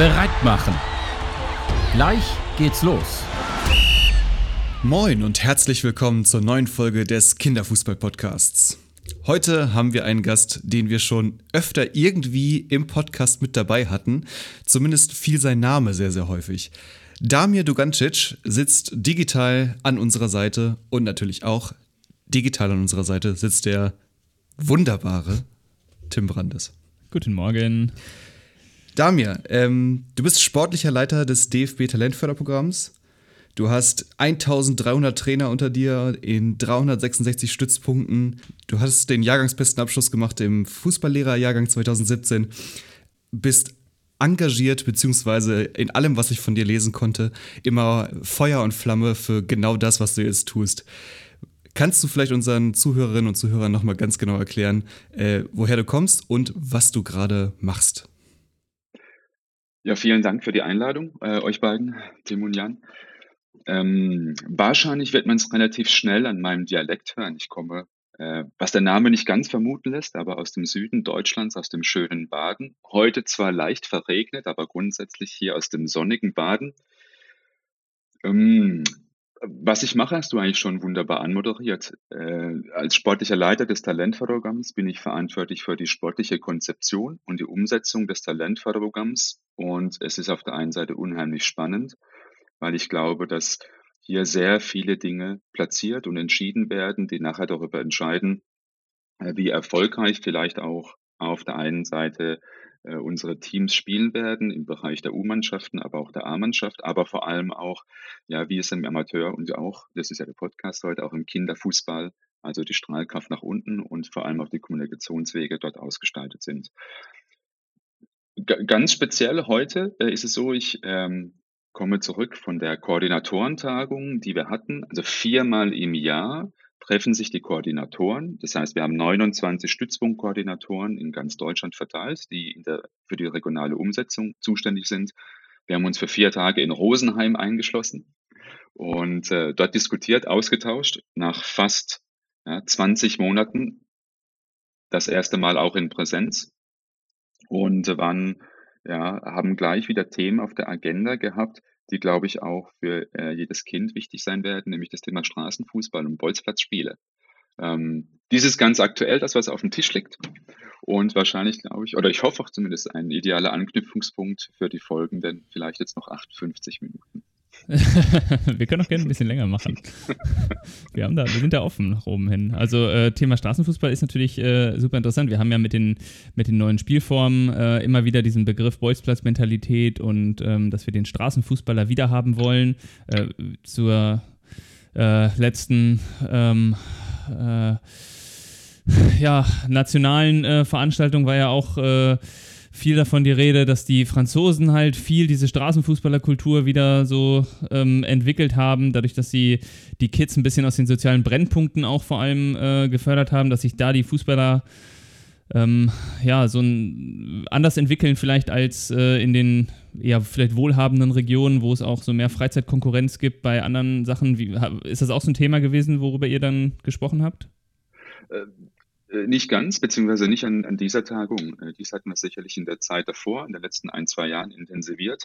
bereit machen. Gleich geht's los. Moin und herzlich willkommen zur neuen Folge des Kinderfußball-Podcasts. Heute haben wir einen Gast, den wir schon öfter irgendwie im Podcast mit dabei hatten. Zumindest fiel sein Name sehr, sehr häufig. Damir Dugancic sitzt digital an unserer Seite und natürlich auch digital an unserer Seite sitzt der wunderbare Tim Brandes. Guten Morgen. Damir, ähm, du bist sportlicher Leiter des DFB Talentförderprogramms. Du hast 1300 Trainer unter dir in 366 Stützpunkten. Du hast den Jahrgangsbesten Abschluss gemacht im Fußballlehrerjahrgang 2017. Bist engagiert, beziehungsweise in allem, was ich von dir lesen konnte, immer Feuer und Flamme für genau das, was du jetzt tust. Kannst du vielleicht unseren Zuhörerinnen und Zuhörern nochmal ganz genau erklären, äh, woher du kommst und was du gerade machst? Ja, vielen Dank für die Einladung, äh, euch beiden, Tim und Jan. Ähm, wahrscheinlich wird man es relativ schnell an meinem Dialekt hören. Ich komme, äh, was der Name nicht ganz vermuten lässt, aber aus dem Süden Deutschlands, aus dem schönen Baden. Heute zwar leicht verregnet, aber grundsätzlich hier aus dem sonnigen Baden. Ähm, was ich mache, hast du eigentlich schon wunderbar anmoderiert. Äh, als sportlicher Leiter des Talentförderprogramms bin ich verantwortlich für die sportliche Konzeption und die Umsetzung des Talentförderprogramms. Und es ist auf der einen Seite unheimlich spannend, weil ich glaube, dass hier sehr viele Dinge platziert und entschieden werden, die nachher darüber entscheiden, äh, wie erfolgreich vielleicht auch auf der einen Seite äh, unsere Teams spielen werden im Bereich der U-Mannschaften, aber auch der A-Mannschaft, aber vor allem auch, ja, wie es im Amateur und auch, das ist ja der Podcast heute, auch im Kinderfußball, also die Strahlkraft nach unten und vor allem auch die Kommunikationswege dort ausgestaltet sind. G ganz speziell heute äh, ist es so, ich ähm, komme zurück von der Koordinatorentagung, die wir hatten, also viermal im Jahr treffen sich die Koordinatoren. Das heißt, wir haben 29 Stützpunktkoordinatoren in ganz Deutschland verteilt, die der, für die regionale Umsetzung zuständig sind. Wir haben uns für vier Tage in Rosenheim eingeschlossen und äh, dort diskutiert, ausgetauscht, nach fast ja, 20 Monaten das erste Mal auch in Präsenz und waren, ja, haben gleich wieder Themen auf der Agenda gehabt, die, glaube ich, auch für äh, jedes Kind wichtig sein werden, nämlich das Thema Straßenfußball und Bolzplatzspiele. Ähm, dies ist ganz aktuell, das, was auf dem Tisch liegt. Und wahrscheinlich, glaube ich, oder ich hoffe auch zumindest ein idealer Anknüpfungspunkt für die folgenden, vielleicht jetzt noch 58 Minuten. wir können auch gerne ein bisschen länger machen. Wir, haben da, wir sind da offen nach oben hin. Also äh, Thema Straßenfußball ist natürlich äh, super interessant. Wir haben ja mit den, mit den neuen Spielformen äh, immer wieder diesen Begriff Bolzplatz-Mentalität und ähm, dass wir den Straßenfußballer wiederhaben wollen. Äh, zur äh, letzten ähm, äh, ja, nationalen Veranstaltung war ja auch viel davon die Rede, dass die Franzosen halt viel diese Straßenfußballerkultur wieder so ähm, entwickelt haben, dadurch, dass sie die Kids ein bisschen aus den sozialen Brennpunkten auch vor allem äh, gefördert haben, dass sich da die Fußballer ähm, ja so ein, anders entwickeln vielleicht als äh, in den ja vielleicht wohlhabenden Regionen, wo es auch so mehr Freizeitkonkurrenz gibt bei anderen Sachen. Wie, ist das auch so ein Thema gewesen, worüber ihr dann gesprochen habt? Äh, nicht ganz, beziehungsweise nicht an, an dieser Tagung. Äh, dies hatten wir sicherlich in der Zeit davor, in den letzten ein, zwei Jahren intensiviert.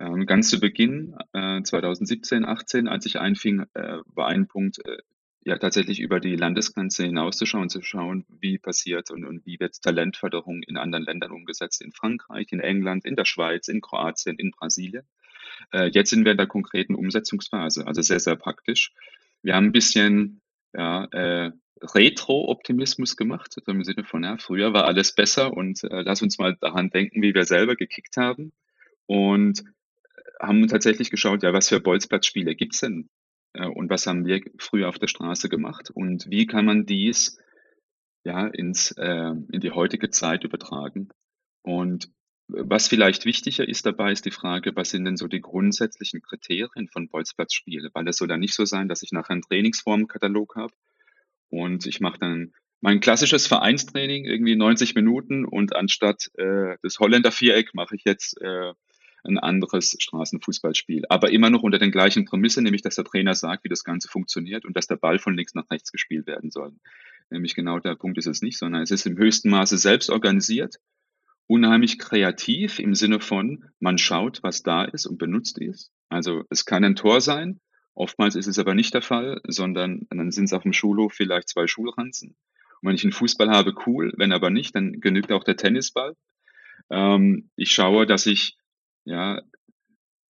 Ähm, ganz zu Beginn, äh, 2017, 18, als ich einfing, äh, war ein Punkt, äh, ja tatsächlich über die Landesgrenze hinauszuschauen, zu schauen, wie passiert und, und wie wird Talentförderung in anderen Ländern umgesetzt, in Frankreich, in England, in der Schweiz, in Kroatien, in Brasilien. Äh, jetzt sind wir in der konkreten Umsetzungsphase, also sehr, sehr praktisch. Wir haben ein bisschen ja, äh, Retro-Optimismus gemacht, also im Sinne von, ja, früher war alles besser und äh, lass uns mal daran denken, wie wir selber gekickt haben. Und äh, haben tatsächlich geschaut, ja, was für Bolzplatzspiele gibt's denn? Äh, und was haben wir früher auf der Straße gemacht? Und wie kann man dies ja ins, äh, in die heutige Zeit übertragen? Und was vielleicht wichtiger ist dabei, ist die Frage, was sind denn so die grundsätzlichen Kriterien von Bolzplatzspiele? Weil es soll ja nicht so sein, dass ich nachher einen Trainingsformkatalog habe, und ich mache dann mein klassisches Vereinstraining, irgendwie 90 Minuten und anstatt äh, des Holländer Viereck mache ich jetzt äh, ein anderes Straßenfußballspiel. Aber immer noch unter den gleichen Prämissen, nämlich dass der Trainer sagt, wie das Ganze funktioniert und dass der Ball von links nach rechts gespielt werden soll. Nämlich genau der Punkt ist es nicht, sondern es ist im höchsten Maße selbst organisiert unheimlich kreativ im Sinne von, man schaut, was da ist und benutzt es. Also es kann ein Tor sein, oftmals ist es aber nicht der Fall, sondern dann sind es auf dem Schulhof vielleicht zwei Schulranzen. Und wenn ich einen Fußball habe, cool, wenn aber nicht, dann genügt auch der Tennisball. Ähm, ich schaue, dass ich, ja,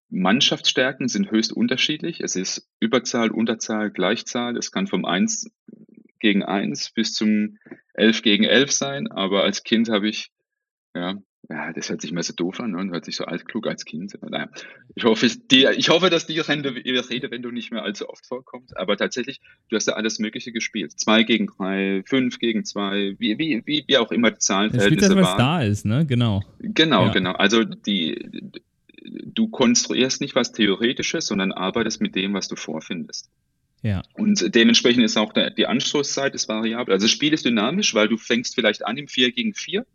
Mannschaftsstärken sind höchst unterschiedlich. Es ist Überzahl, Unterzahl, Gleichzahl. Es kann vom 1 gegen 1 bis zum 11 gegen 11 sein. Aber als Kind habe ich, ja, ja, das hört sich immer so doof an ne? und hört sich so altklug als Kind. Naja, ich hoffe, die, ich hoffe, dass die Rede, wenn du nicht mehr allzu oft vorkommst. Aber tatsächlich, du hast ja alles Mögliche gespielt. Zwei gegen drei, fünf gegen zwei, wie, wie, wie, wie auch immer die Zahlenverhältnisse waren. Das, was da ist, ne? Genau. Genau, ja. genau. Also die, du konstruierst nicht was Theoretisches, sondern arbeitest mit dem, was du vorfindest. Ja. Und dementsprechend ist auch der, die Anstoßzeit ist variabel. Also das Spiel ist dynamisch, weil du fängst vielleicht an im 4 gegen 4,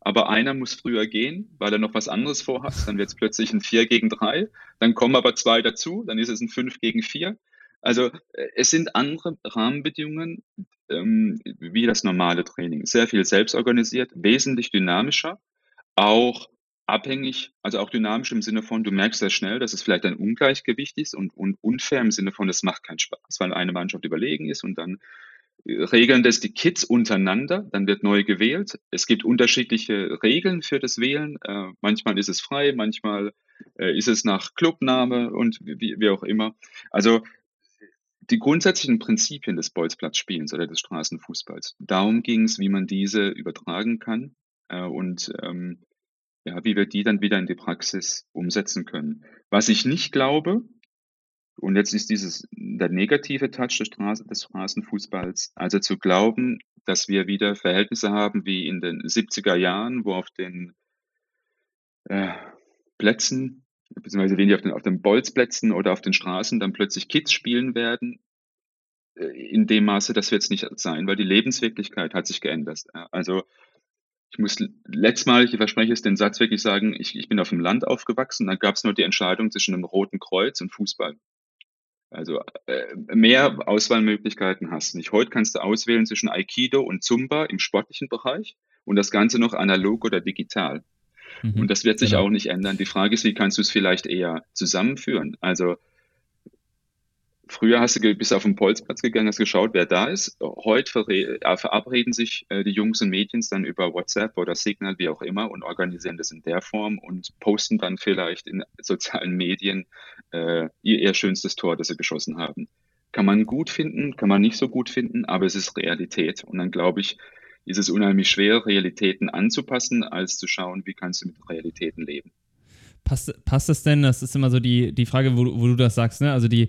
aber einer muss früher gehen, weil er noch was anderes vorhat. Dann wird es plötzlich ein 4 gegen 3, dann kommen aber zwei dazu, dann ist es ein 5 gegen 4. Also äh, es sind andere Rahmenbedingungen ähm, wie das normale Training. Sehr viel selbstorganisiert, wesentlich dynamischer, auch abhängig, also auch dynamisch im Sinne von, du merkst sehr schnell, dass es vielleicht ein Ungleichgewicht ist und, und unfair im Sinne von, es macht keinen Spaß, weil eine Mannschaft überlegen ist und dann regeln das die Kids untereinander, dann wird neu gewählt. Es gibt unterschiedliche Regeln für das Wählen. Äh, manchmal ist es frei, manchmal äh, ist es nach Clubname und wie, wie auch immer. Also die grundsätzlichen Prinzipien des Bolzplatzspielens oder des Straßenfußballs, darum ging es, wie man diese übertragen kann. Äh, und ähm, ja, wie wir die dann wieder in die Praxis umsetzen können. Was ich nicht glaube, und jetzt ist dieses der negative Touch des, Straßen, des Straßenfußballs, also zu glauben, dass wir wieder Verhältnisse haben wie in den 70er Jahren, wo auf den äh, Plätzen, beziehungsweise weniger auf den, auf den Bolzplätzen oder auf den Straßen dann plötzlich Kids spielen werden, äh, in dem Maße, das wird es nicht sein, weil die Lebenswirklichkeit hat sich geändert. Also ich muss letztes Mal, ich verspreche es, den Satz wirklich sagen, ich, ich bin auf dem Land aufgewachsen, da gab es nur die Entscheidung zwischen einem Roten Kreuz und Fußball. Also äh, mehr Auswahlmöglichkeiten hast du nicht. Heute kannst du auswählen zwischen Aikido und Zumba im sportlichen Bereich und das Ganze noch analog oder digital. Mhm, und das wird sich genau. auch nicht ändern. Die Frage ist, wie kannst du es vielleicht eher zusammenführen? Also Früher hast du bis auf den Polzplatz gegangen, hast geschaut, wer da ist. Heute äh, verabreden sich äh, die Jungs und Mädchen dann über WhatsApp oder Signal, wie auch immer, und organisieren das in der Form und posten dann vielleicht in sozialen Medien äh, ihr, ihr schönstes Tor, das sie geschossen haben. Kann man gut finden, kann man nicht so gut finden, aber es ist Realität. Und dann glaube ich, ist es unheimlich schwer, Realitäten anzupassen, als zu schauen, wie kannst du mit Realitäten leben. Passt, passt das denn? Das ist immer so die, die Frage, wo, wo du das sagst. Ne? Also die,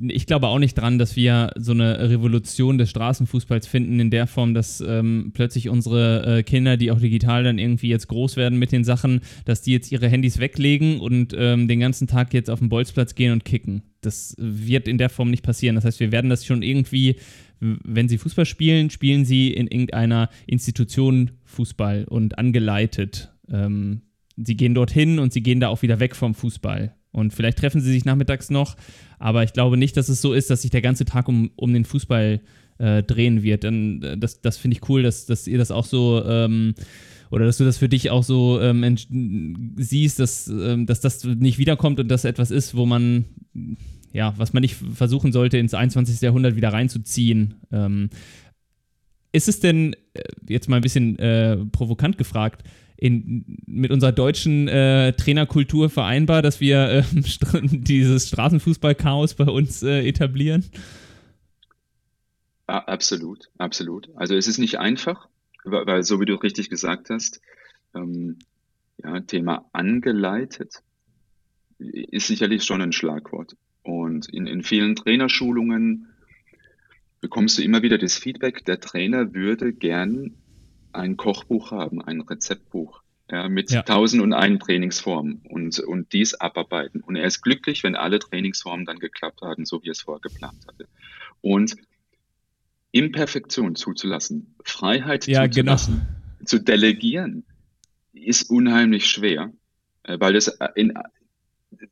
ich glaube auch nicht dran, dass wir so eine Revolution des Straßenfußballs finden in der Form, dass ähm, plötzlich unsere äh, Kinder, die auch digital dann irgendwie jetzt groß werden mit den Sachen, dass die jetzt ihre Handys weglegen und ähm, den ganzen Tag jetzt auf den Bolzplatz gehen und kicken. Das wird in der Form nicht passieren. Das heißt, wir werden das schon irgendwie, wenn sie Fußball spielen, spielen sie in irgendeiner Institution Fußball und angeleitet. Ähm, sie gehen dorthin und sie gehen da auch wieder weg vom Fußball. Und vielleicht treffen sie sich nachmittags noch, aber ich glaube nicht, dass es so ist, dass sich der ganze Tag um, um den Fußball äh, drehen wird. Denn äh, das, das finde ich cool, dass, dass ihr das auch so ähm, oder dass du das für dich auch so ähm, siehst, dass, ähm, dass das nicht wiederkommt und das etwas ist, wo man, ja, was man nicht versuchen sollte, ins 21. Jahrhundert wieder reinzuziehen. Ähm, ist es denn, äh, jetzt mal ein bisschen äh, provokant gefragt, in, mit unserer deutschen äh, Trainerkultur vereinbar, dass wir äh, dieses Straßenfußball-Chaos bei uns äh, etablieren? Absolut, absolut. Also es ist nicht einfach, weil, weil so wie du richtig gesagt hast, ähm, ja, Thema angeleitet ist sicherlich schon ein Schlagwort. Und in, in vielen Trainerschulungen bekommst du immer wieder das Feedback, der Trainer würde gern ein Kochbuch haben, ein Rezeptbuch ja, mit ja. tausend und einen Trainingsformen und, und dies abarbeiten. Und er ist glücklich, wenn alle Trainingsformen dann geklappt haben, so wie er es vorher geplant hatte. Und Imperfektion zuzulassen, Freiheit ja, genau. zuzulassen, genau. zu delegieren, ist unheimlich schwer, äh, weil es äh, in,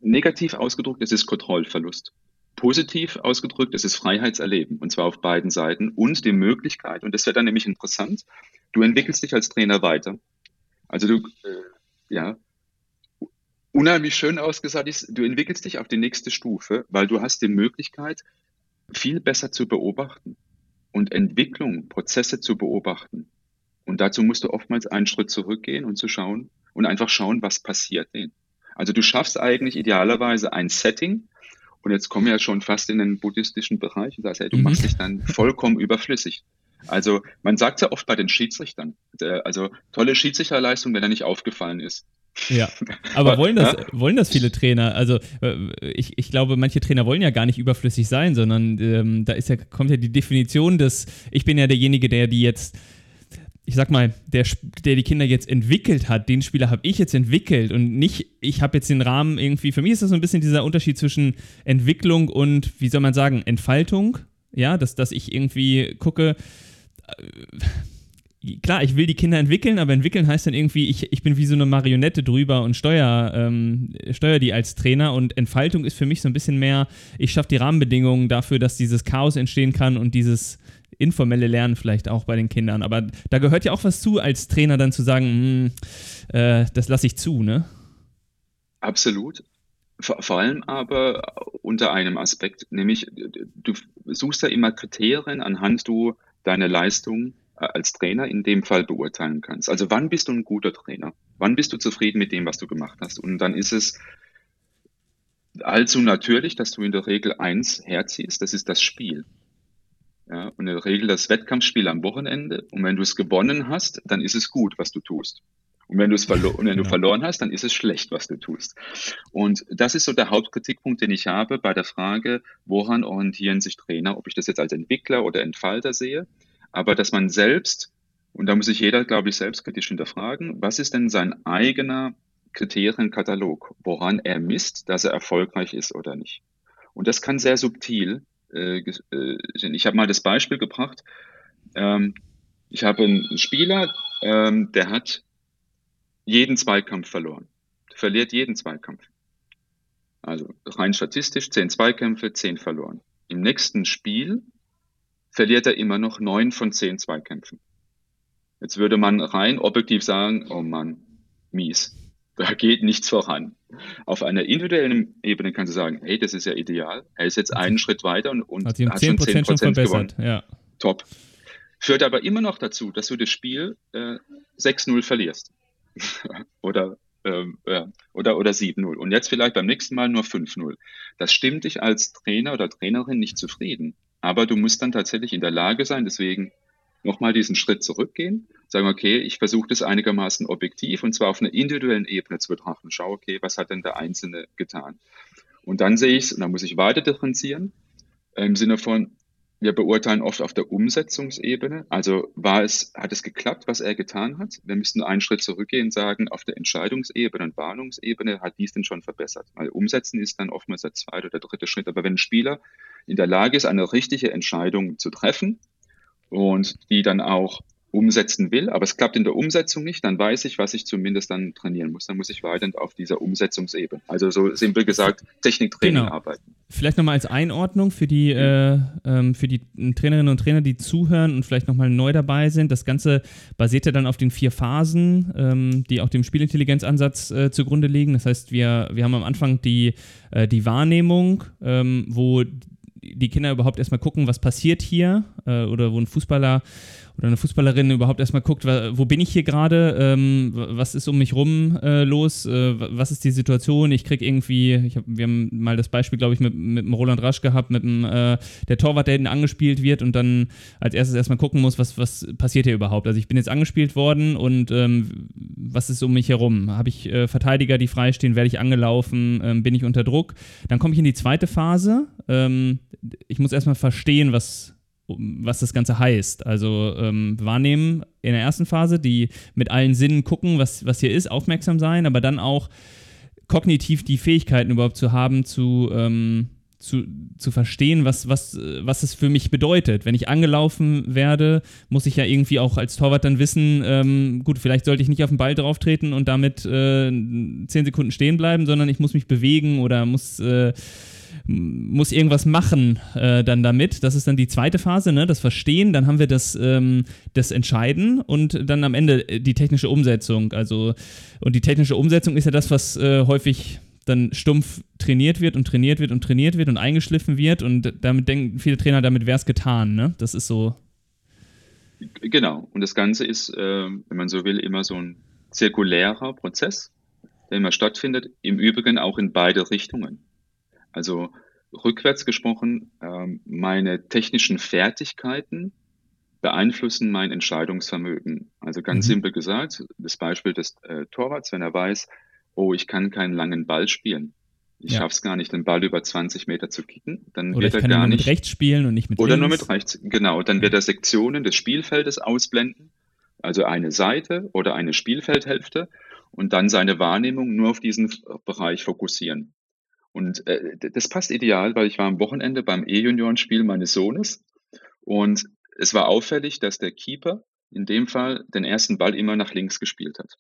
negativ ausgedrückt ist es Kontrollverlust. Positiv ausgedrückt, es ist Freiheitserleben und zwar auf beiden Seiten und die Möglichkeit, und das wird dann nämlich interessant, du entwickelst dich als Trainer weiter. Also du, äh, ja, unheimlich schön ausgesagt ist, du entwickelst dich auf die nächste Stufe, weil du hast die Möglichkeit, viel besser zu beobachten und Entwicklung, Prozesse zu beobachten. Und dazu musst du oftmals einen Schritt zurückgehen und zu schauen und einfach schauen, was passiert denn. Also du schaffst eigentlich idealerweise ein Setting, und jetzt kommen wir ja schon fast in den buddhistischen Bereich und sagst, hey, du mhm. machst dich dann vollkommen überflüssig. Also man sagt ja oft bei den Schiedsrichtern, also tolle Schiedsrichterleistung, wenn er nicht aufgefallen ist. Ja, aber wollen das, ja? wollen das viele Trainer? Also äh, ich, ich glaube, manche Trainer wollen ja gar nicht überflüssig sein, sondern ähm, da ist ja, kommt ja die Definition des, ich bin ja derjenige, der die jetzt ich sag mal, der, der die Kinder jetzt entwickelt hat, den Spieler habe ich jetzt entwickelt und nicht, ich habe jetzt den Rahmen irgendwie, für mich ist das so ein bisschen dieser Unterschied zwischen Entwicklung und, wie soll man sagen, Entfaltung. Ja, dass, dass ich irgendwie gucke, äh, klar, ich will die Kinder entwickeln, aber entwickeln heißt dann irgendwie, ich, ich bin wie so eine Marionette drüber und steuere ähm, steuer die als Trainer und Entfaltung ist für mich so ein bisschen mehr, ich schaffe die Rahmenbedingungen dafür, dass dieses Chaos entstehen kann und dieses informelle Lernen vielleicht auch bei den Kindern. Aber da gehört ja auch was zu, als Trainer dann zu sagen, hm, äh, das lasse ich zu, ne? Absolut. Vor, vor, allem aber unter einem Aspekt, nämlich du suchst ja immer Kriterien, anhand du deine Leistung äh, als Trainer in dem Fall beurteilen kannst. Also wann bist du ein guter Trainer? Wann bist du zufrieden mit dem, was du gemacht hast? Und dann ist es allzu natürlich, dass du in der Regel eins herziehst, das ist das Spiel. Ja, und in der Regel das Wettkampfspiel am Wochenende. Und wenn du es gewonnen hast, dann ist es gut, was du tust. Und wenn, du es verlo und wenn du genau. verloren hast, dann ist es schlecht, was du tust. Und das ist so der Hauptkritikpunkt, den ich habe bei der Frage, woran orientieren sich Trainer, ob ich das jetzt als Entwickler oder Entfalter sehe. Aber dass man selbst, und da muss sich jeder, glaube ich, selbstkritisch hinterfragen, was ist denn sein eigener Kriterienkatalog, woran er misst, dass er erfolgreich ist oder nicht. Und das kann sehr subtil äh, äh Ich habe mal das Beispiel gebracht. Ähm, ich habe einen Spieler, ähm, der hat jeden Zweikampf verloren. Der verliert jeden Zweikampf. Also rein statistisch zehn Zweikämpfe, zehn verloren. Im nächsten Spiel verliert er immer noch neun von zehn Zweikämpfen. Jetzt würde man rein objektiv sagen, oh Mann, mies. Da geht nichts voran. Auf einer individuellen Ebene kannst du sagen, hey, das ist ja ideal. Er ist jetzt einen Schritt weiter und, und hat, hat schon 10%, schon verbessert. Gewonnen. Ja. Top. Führt aber immer noch dazu, dass du das Spiel äh, 6-0 verlierst. oder, ähm, äh, oder, oder 7-0. Und jetzt vielleicht beim nächsten Mal nur 5-0. Das stimmt dich als Trainer oder Trainerin nicht zufrieden. Aber du musst dann tatsächlich in der Lage sein, deswegen nochmal diesen Schritt zurückgehen, sagen, okay, ich versuche das einigermaßen objektiv und zwar auf einer individuellen Ebene zu betrachten. Schau, okay, was hat denn der Einzelne getan? Und dann sehe ich es, und dann muss ich weiter differenzieren, im Sinne von, wir beurteilen oft auf der Umsetzungsebene. Also war es, hat es geklappt, was er getan hat? Wir müssen einen Schritt zurückgehen und sagen, auf der Entscheidungsebene und Warnungsebene hat dies denn schon verbessert. Weil umsetzen ist dann oftmals der zweite oder dritte Schritt. Aber wenn ein Spieler in der Lage ist, eine richtige Entscheidung zu treffen, und die dann auch umsetzen will, aber es klappt in der Umsetzung nicht, dann weiß ich, was ich zumindest dann trainieren muss. Dann muss ich weiter auf dieser Umsetzungsebene, also so simpel gesagt, Techniktraining genau. arbeiten. Vielleicht nochmal als Einordnung für die, äh, ähm, für die Trainerinnen und Trainer, die zuhören und vielleicht nochmal neu dabei sind. Das Ganze basiert ja dann auf den vier Phasen, ähm, die auch dem Spielintelligenzansatz äh, zugrunde liegen. Das heißt, wir, wir haben am Anfang die, äh, die Wahrnehmung, ähm, wo die Kinder überhaupt erstmal gucken, was passiert hier, äh, oder wo ein Fußballer oder eine Fußballerin überhaupt erstmal guckt, wo bin ich hier gerade, ähm, was ist um mich rum äh, los, äh, was ist die Situation. Ich kriege irgendwie, ich hab, wir haben mal das Beispiel, glaube ich, mit, mit dem Roland Rasch gehabt, mit dem äh, der Torwart, der angespielt wird und dann als erstes erstmal gucken muss, was, was passiert hier überhaupt. Also ich bin jetzt angespielt worden und ähm, was ist um mich herum? Habe ich äh, Verteidiger, die freistehen, werde ich angelaufen, ähm, bin ich unter Druck? Dann komme ich in die zweite Phase. Ähm, ich muss erstmal verstehen, was was das Ganze heißt. Also ähm, wahrnehmen in der ersten Phase, die mit allen Sinnen gucken, was, was hier ist, aufmerksam sein, aber dann auch kognitiv die Fähigkeiten überhaupt zu haben, zu, ähm, zu, zu verstehen, was, was, was es für mich bedeutet. Wenn ich angelaufen werde, muss ich ja irgendwie auch als Torwart dann wissen, ähm, gut, vielleicht sollte ich nicht auf den Ball drauf treten und damit äh, zehn Sekunden stehen bleiben, sondern ich muss mich bewegen oder muss. Äh, muss irgendwas machen äh, dann damit. Das ist dann die zweite Phase, ne? das Verstehen. Dann haben wir das, ähm, das Entscheiden und dann am Ende die technische Umsetzung. Also, und die technische Umsetzung ist ja das, was äh, häufig dann stumpf trainiert wird und trainiert wird und trainiert wird und eingeschliffen wird und damit denken viele Trainer, damit wäre es getan. Ne? Das ist so. Genau. Und das Ganze ist, äh, wenn man so will, immer so ein zirkulärer Prozess, der immer stattfindet. Im Übrigen auch in beide Richtungen. Also rückwärts gesprochen, äh, meine technischen Fertigkeiten beeinflussen mein Entscheidungsvermögen. Also ganz mhm. simpel gesagt, das Beispiel des äh, Torwarts, wenn er weiß, oh, ich kann keinen langen Ball spielen. Ich ja. es gar nicht, den Ball über 20 Meter zu kicken. Dann oder wird er gar nur nicht. mit rechts spielen und nicht mit Oder links. nur mit rechts, genau. Dann wird er Sektionen des Spielfeldes ausblenden, also eine Seite oder eine Spielfeldhälfte und dann seine Wahrnehmung nur auf diesen Bereich fokussieren. Und äh, das passt ideal, weil ich war am Wochenende beim E-Junioren-Spiel meines Sohnes und es war auffällig, dass der Keeper in dem Fall den ersten Ball immer nach links gespielt hat.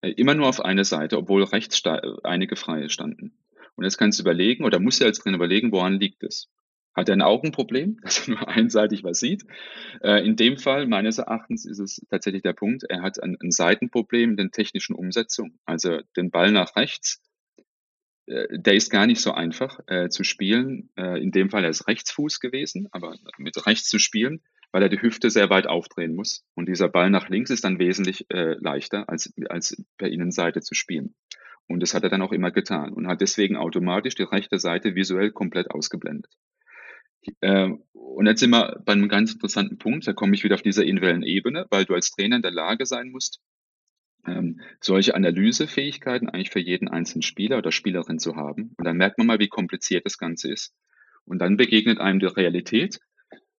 Äh, immer nur auf eine Seite, obwohl rechts einige freie standen. Und jetzt kannst du überlegen, oder musst du als Trainer überlegen, woran liegt es? Hat er ein Augenproblem, dass er nur einseitig was sieht? Äh, in dem Fall, meines Erachtens, ist es tatsächlich der Punkt, er hat ein, Seitenproblem in der technischen Umsetzung. Also den Ball nach rechts, äh, der ist gar nicht so einfach äh, zu spielen. Äh, in dem Fall er ist Rechtsfuß gewesen, aber mit rechts zu spielen, weil er die Hüfte sehr weit aufdrehen muss. Und dieser Ball nach links ist dann wesentlich äh, leichter, als, als per Innenseite zu spielen. Und das hat er dann auch immer getan und hat deswegen automatisch die rechte Seite visuell komplett ausgeblendet. Äh, und jetzt sind wir bei einem ganz interessanten Punkt, da komme ich wieder auf dieser individuellen Ebene, weil du als Trainer in der Lage sein musst, ähm, solche Analysefähigkeiten eigentlich für jeden einzelnen Spieler oder Spielerin zu haben. Und dann merkt man mal, wie kompliziert das Ganze ist. Und dann begegnet einem die Realität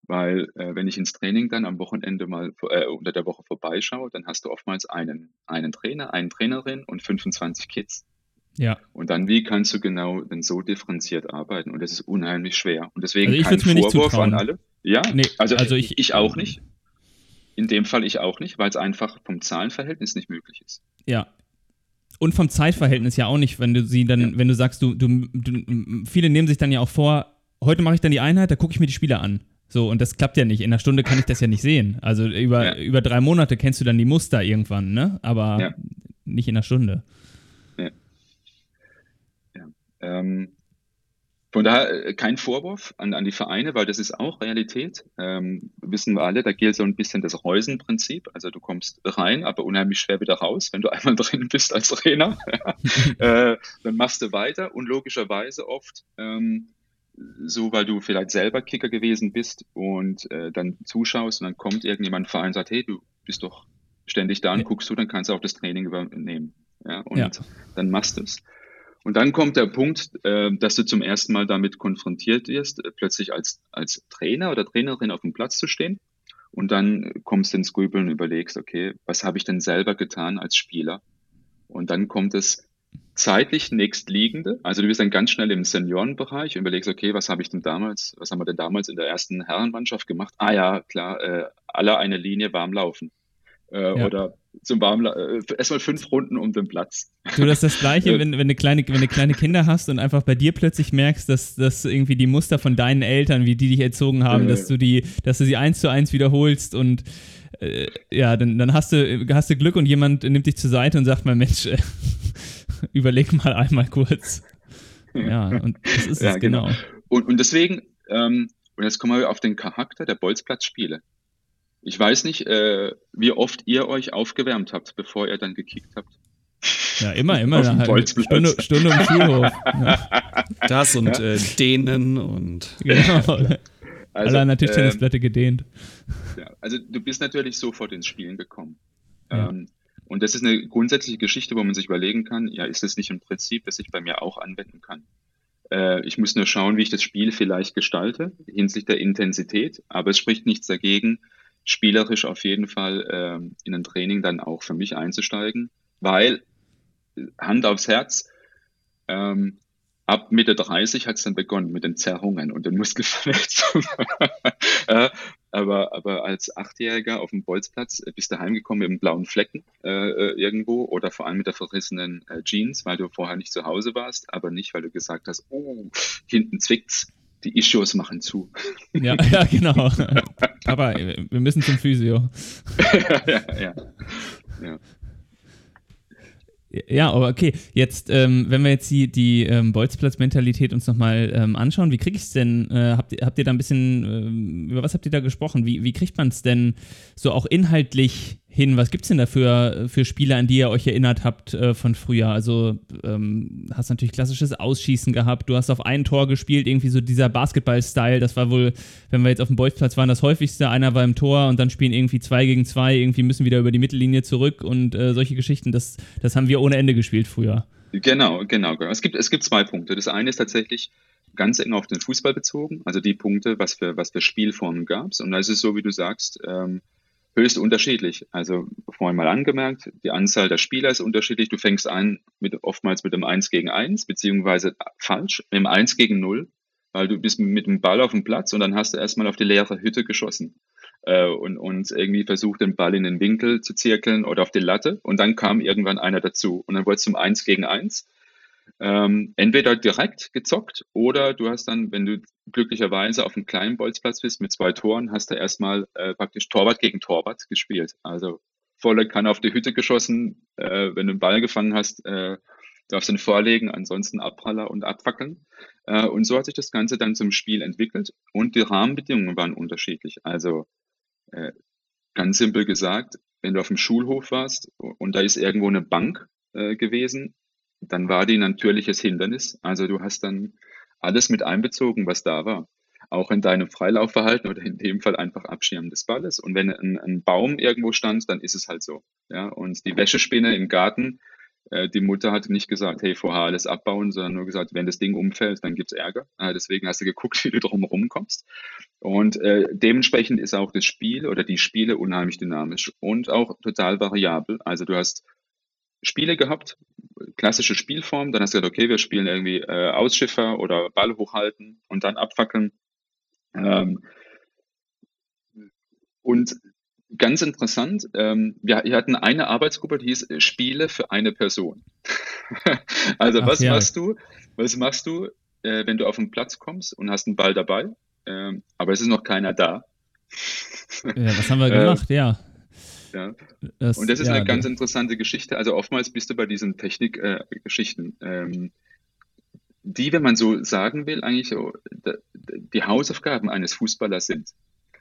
weil äh, wenn ich ins Training dann am Wochenende mal äh, unter der Woche vorbeischaue, dann hast du oftmals einen, einen Trainer, eine Trainerin und 25 Kids. Ja. Und dann, wie kannst du genau denn so differenziert arbeiten? Und das ist unheimlich schwer. Und deswegen also kein mir Vorwurf nicht an alle. Ja, nee, also, also ich, ich auch nicht. In dem Fall ich auch nicht, weil es einfach vom Zahlenverhältnis nicht möglich ist. Ja, und vom Zeitverhältnis ja auch nicht, wenn du sie dann, ja. wenn du sagst, du, du, du, viele nehmen sich dann ja auch vor, heute mache ich dann die Einheit, da gucke ich mir die Spieler an. So, und das klappt ja nicht. In einer Stunde kann ich das ja nicht sehen. Also über, ja. über drei Monate kennst du dann die Muster irgendwann, ne? Aber ja. nicht in einer Stunde. Ja. ja. Ähm, von daher äh, kein Vorwurf an, an die Vereine, weil das ist auch Realität. Ähm, wissen wir alle, da gilt so ein bisschen das Reusenprinzip. Also du kommst rein, aber unheimlich schwer wieder raus, wenn du einmal drin bist als Trainer. äh, dann machst du weiter und logischerweise oft ähm, so, weil du vielleicht selber Kicker gewesen bist und äh, dann zuschaust und dann kommt irgendjemand Verein und sagt, hey, du bist doch ständig da und guckst du, dann kannst du auch das Training übernehmen. Ja, und ja. dann machst du es. Und dann kommt der Punkt, äh, dass du zum ersten Mal damit konfrontiert wirst, äh, plötzlich als, als Trainer oder Trainerin auf dem Platz zu stehen. Und dann kommst du ins Grübeln und überlegst, okay, was habe ich denn selber getan als Spieler? Und dann kommt es zeitlich nächstliegende. Also du bist dann ganz schnell im Seniorenbereich und überlegst, okay, was habe ich denn damals, was haben wir denn damals in der ersten Herrenmannschaft gemacht? Ah ja, klar, äh, alle eine Linie warm laufen. Äh, ja. Oder zum warm äh, erstmal fünf Runden um den Platz. Du, das ist das Gleiche, wenn, wenn, du kleine, wenn du kleine Kinder hast und einfach bei dir plötzlich merkst, dass, dass irgendwie die Muster von deinen Eltern, wie die dich erzogen haben, dass du die, dass du sie eins zu eins wiederholst und äh, ja, dann, dann hast du, hast du Glück und jemand nimmt dich zur Seite und sagt mal, Mensch, äh, überleg mal einmal kurz. Ja, und das ist ja, es genau. genau. Und, und deswegen, ähm, und jetzt kommen wir auf den Charakter der Bolzplatzspiele. Ich weiß nicht, äh, wie oft ihr euch aufgewärmt habt, bevor ihr dann gekickt habt. Ja, immer, immer. Auf eine halbe Stunde, Stunde im Schulhof. Ja. Das und ja. äh, dehnen und. Genau. Also, Alle an der Tischtennisplatte ähm, gedehnt. Ja, also du bist natürlich sofort ins Spielen gekommen. Ja. Ähm, und das ist eine grundsätzliche Geschichte, wo man sich überlegen kann, ja, ist das nicht ein Prinzip, das ich bei mir auch anwenden kann? Äh, ich muss nur schauen, wie ich das Spiel vielleicht gestalte, hinsichtlich der Intensität, aber es spricht nichts dagegen, spielerisch auf jeden Fall äh, in ein Training dann auch für mich einzusteigen, weil Hand aufs Herz, ähm, ab Mitte 30 hat es dann begonnen mit den Zerrungen und den Muskelverletzungen. äh, aber, aber als Achtjähriger auf dem Bolzplatz äh, bist du heimgekommen mit einem blauen Flecken äh, äh, irgendwo oder vor allem mit der verrissenen äh, Jeans, weil du vorher nicht zu Hause warst, aber nicht, weil du gesagt hast, oh, hinten zwickt's. Die Issues machen zu. Ja, ja genau. Papa, wir müssen zum Physio. ja, ja, ja. Ja, aber okay. Jetzt, ähm, wenn wir jetzt die, die ähm, Bolzplatz-Mentalität uns nochmal ähm, anschauen, wie kriege ich es denn? Äh, habt, ihr, habt ihr da ein bisschen, ähm, über was habt ihr da gesprochen? Wie, wie kriegt man es denn so auch inhaltlich hin? Was gibt es denn da für, für Spiele, an die ihr euch erinnert habt äh, von früher? Also ähm, hast natürlich klassisches Ausschießen gehabt, du hast auf ein Tor gespielt, irgendwie so dieser Basketball-Style, das war wohl, wenn wir jetzt auf dem Bolzplatz waren, das häufigste, einer war im Tor und dann spielen irgendwie zwei gegen zwei, irgendwie müssen wieder über die Mittellinie zurück und äh, solche Geschichten, das, das haben wir ohne Ende gespielt früher. Genau, genau. Es gibt, es gibt zwei Punkte. Das eine ist tatsächlich ganz eng auf den Fußball bezogen, also die Punkte, was für, was für Spielformen gab es. Und da ist es so, wie du sagst, ähm, höchst unterschiedlich. Also vorhin mal angemerkt, die Anzahl der Spieler ist unterschiedlich. Du fängst an mit oftmals mit einem 1 gegen 1, beziehungsweise falsch, mit einem 1 gegen 0, weil du bist mit dem Ball auf dem Platz und dann hast du erstmal auf die leere Hütte geschossen äh, und, und irgendwie versucht, den Ball in den Winkel zu zirkeln oder auf die Latte und dann kam irgendwann einer dazu und dann wurde es zum 1 gegen 1 ähm, entweder direkt gezockt oder du hast dann, wenn du glücklicherweise auf einem kleinen Bolzplatz bist mit zwei Toren, hast du erstmal äh, praktisch Torwart gegen Torwart gespielt. Also volle Kanne auf die Hütte geschossen. Äh, wenn du einen Ball gefangen hast, äh, darfst du ihn vorlegen, ansonsten Abpraller und abfackeln. Äh, und so hat sich das Ganze dann zum Spiel entwickelt und die Rahmenbedingungen waren unterschiedlich. Also äh, ganz simpel gesagt, wenn du auf dem Schulhof warst und da ist irgendwo eine Bank äh, gewesen, dann war die natürliches Hindernis. Also du hast dann alles mit einbezogen, was da war. Auch in deinem Freilaufverhalten oder in dem Fall einfach Abschirmen des Balles. Und wenn ein, ein Baum irgendwo stand, dann ist es halt so. Ja, und die Wäschespinne im Garten, äh, die Mutter hatte nicht gesagt, hey, vorher alles abbauen, sondern nur gesagt, wenn das Ding umfällt, dann gibt's Ärger. Äh, deswegen hast du geguckt, wie du drumherum kommst. Und äh, dementsprechend ist auch das Spiel oder die Spiele unheimlich dynamisch und auch total variabel. Also du hast Spiele gehabt, klassische Spielform, dann hast du gesagt, okay, wir spielen irgendwie äh, Ausschiffer oder Ball hochhalten und dann abfackeln. Ähm, und ganz interessant, ähm, wir, wir, hatten eine Arbeitsgruppe, die hieß äh, Spiele für eine Person. also Ach, was ja. machst du? Was machst du, äh, wenn du auf den Platz kommst und hast einen Ball dabei, ähm, aber es ist noch keiner da? ja, was haben wir äh, gemacht? ja. Ja. Das, und das ist ja, eine ganz interessante Geschichte. Also oftmals bist du bei diesen Technikgeschichten, äh, ähm, die, wenn man so sagen will, eigentlich so, die Hausaufgaben eines Fußballers sind.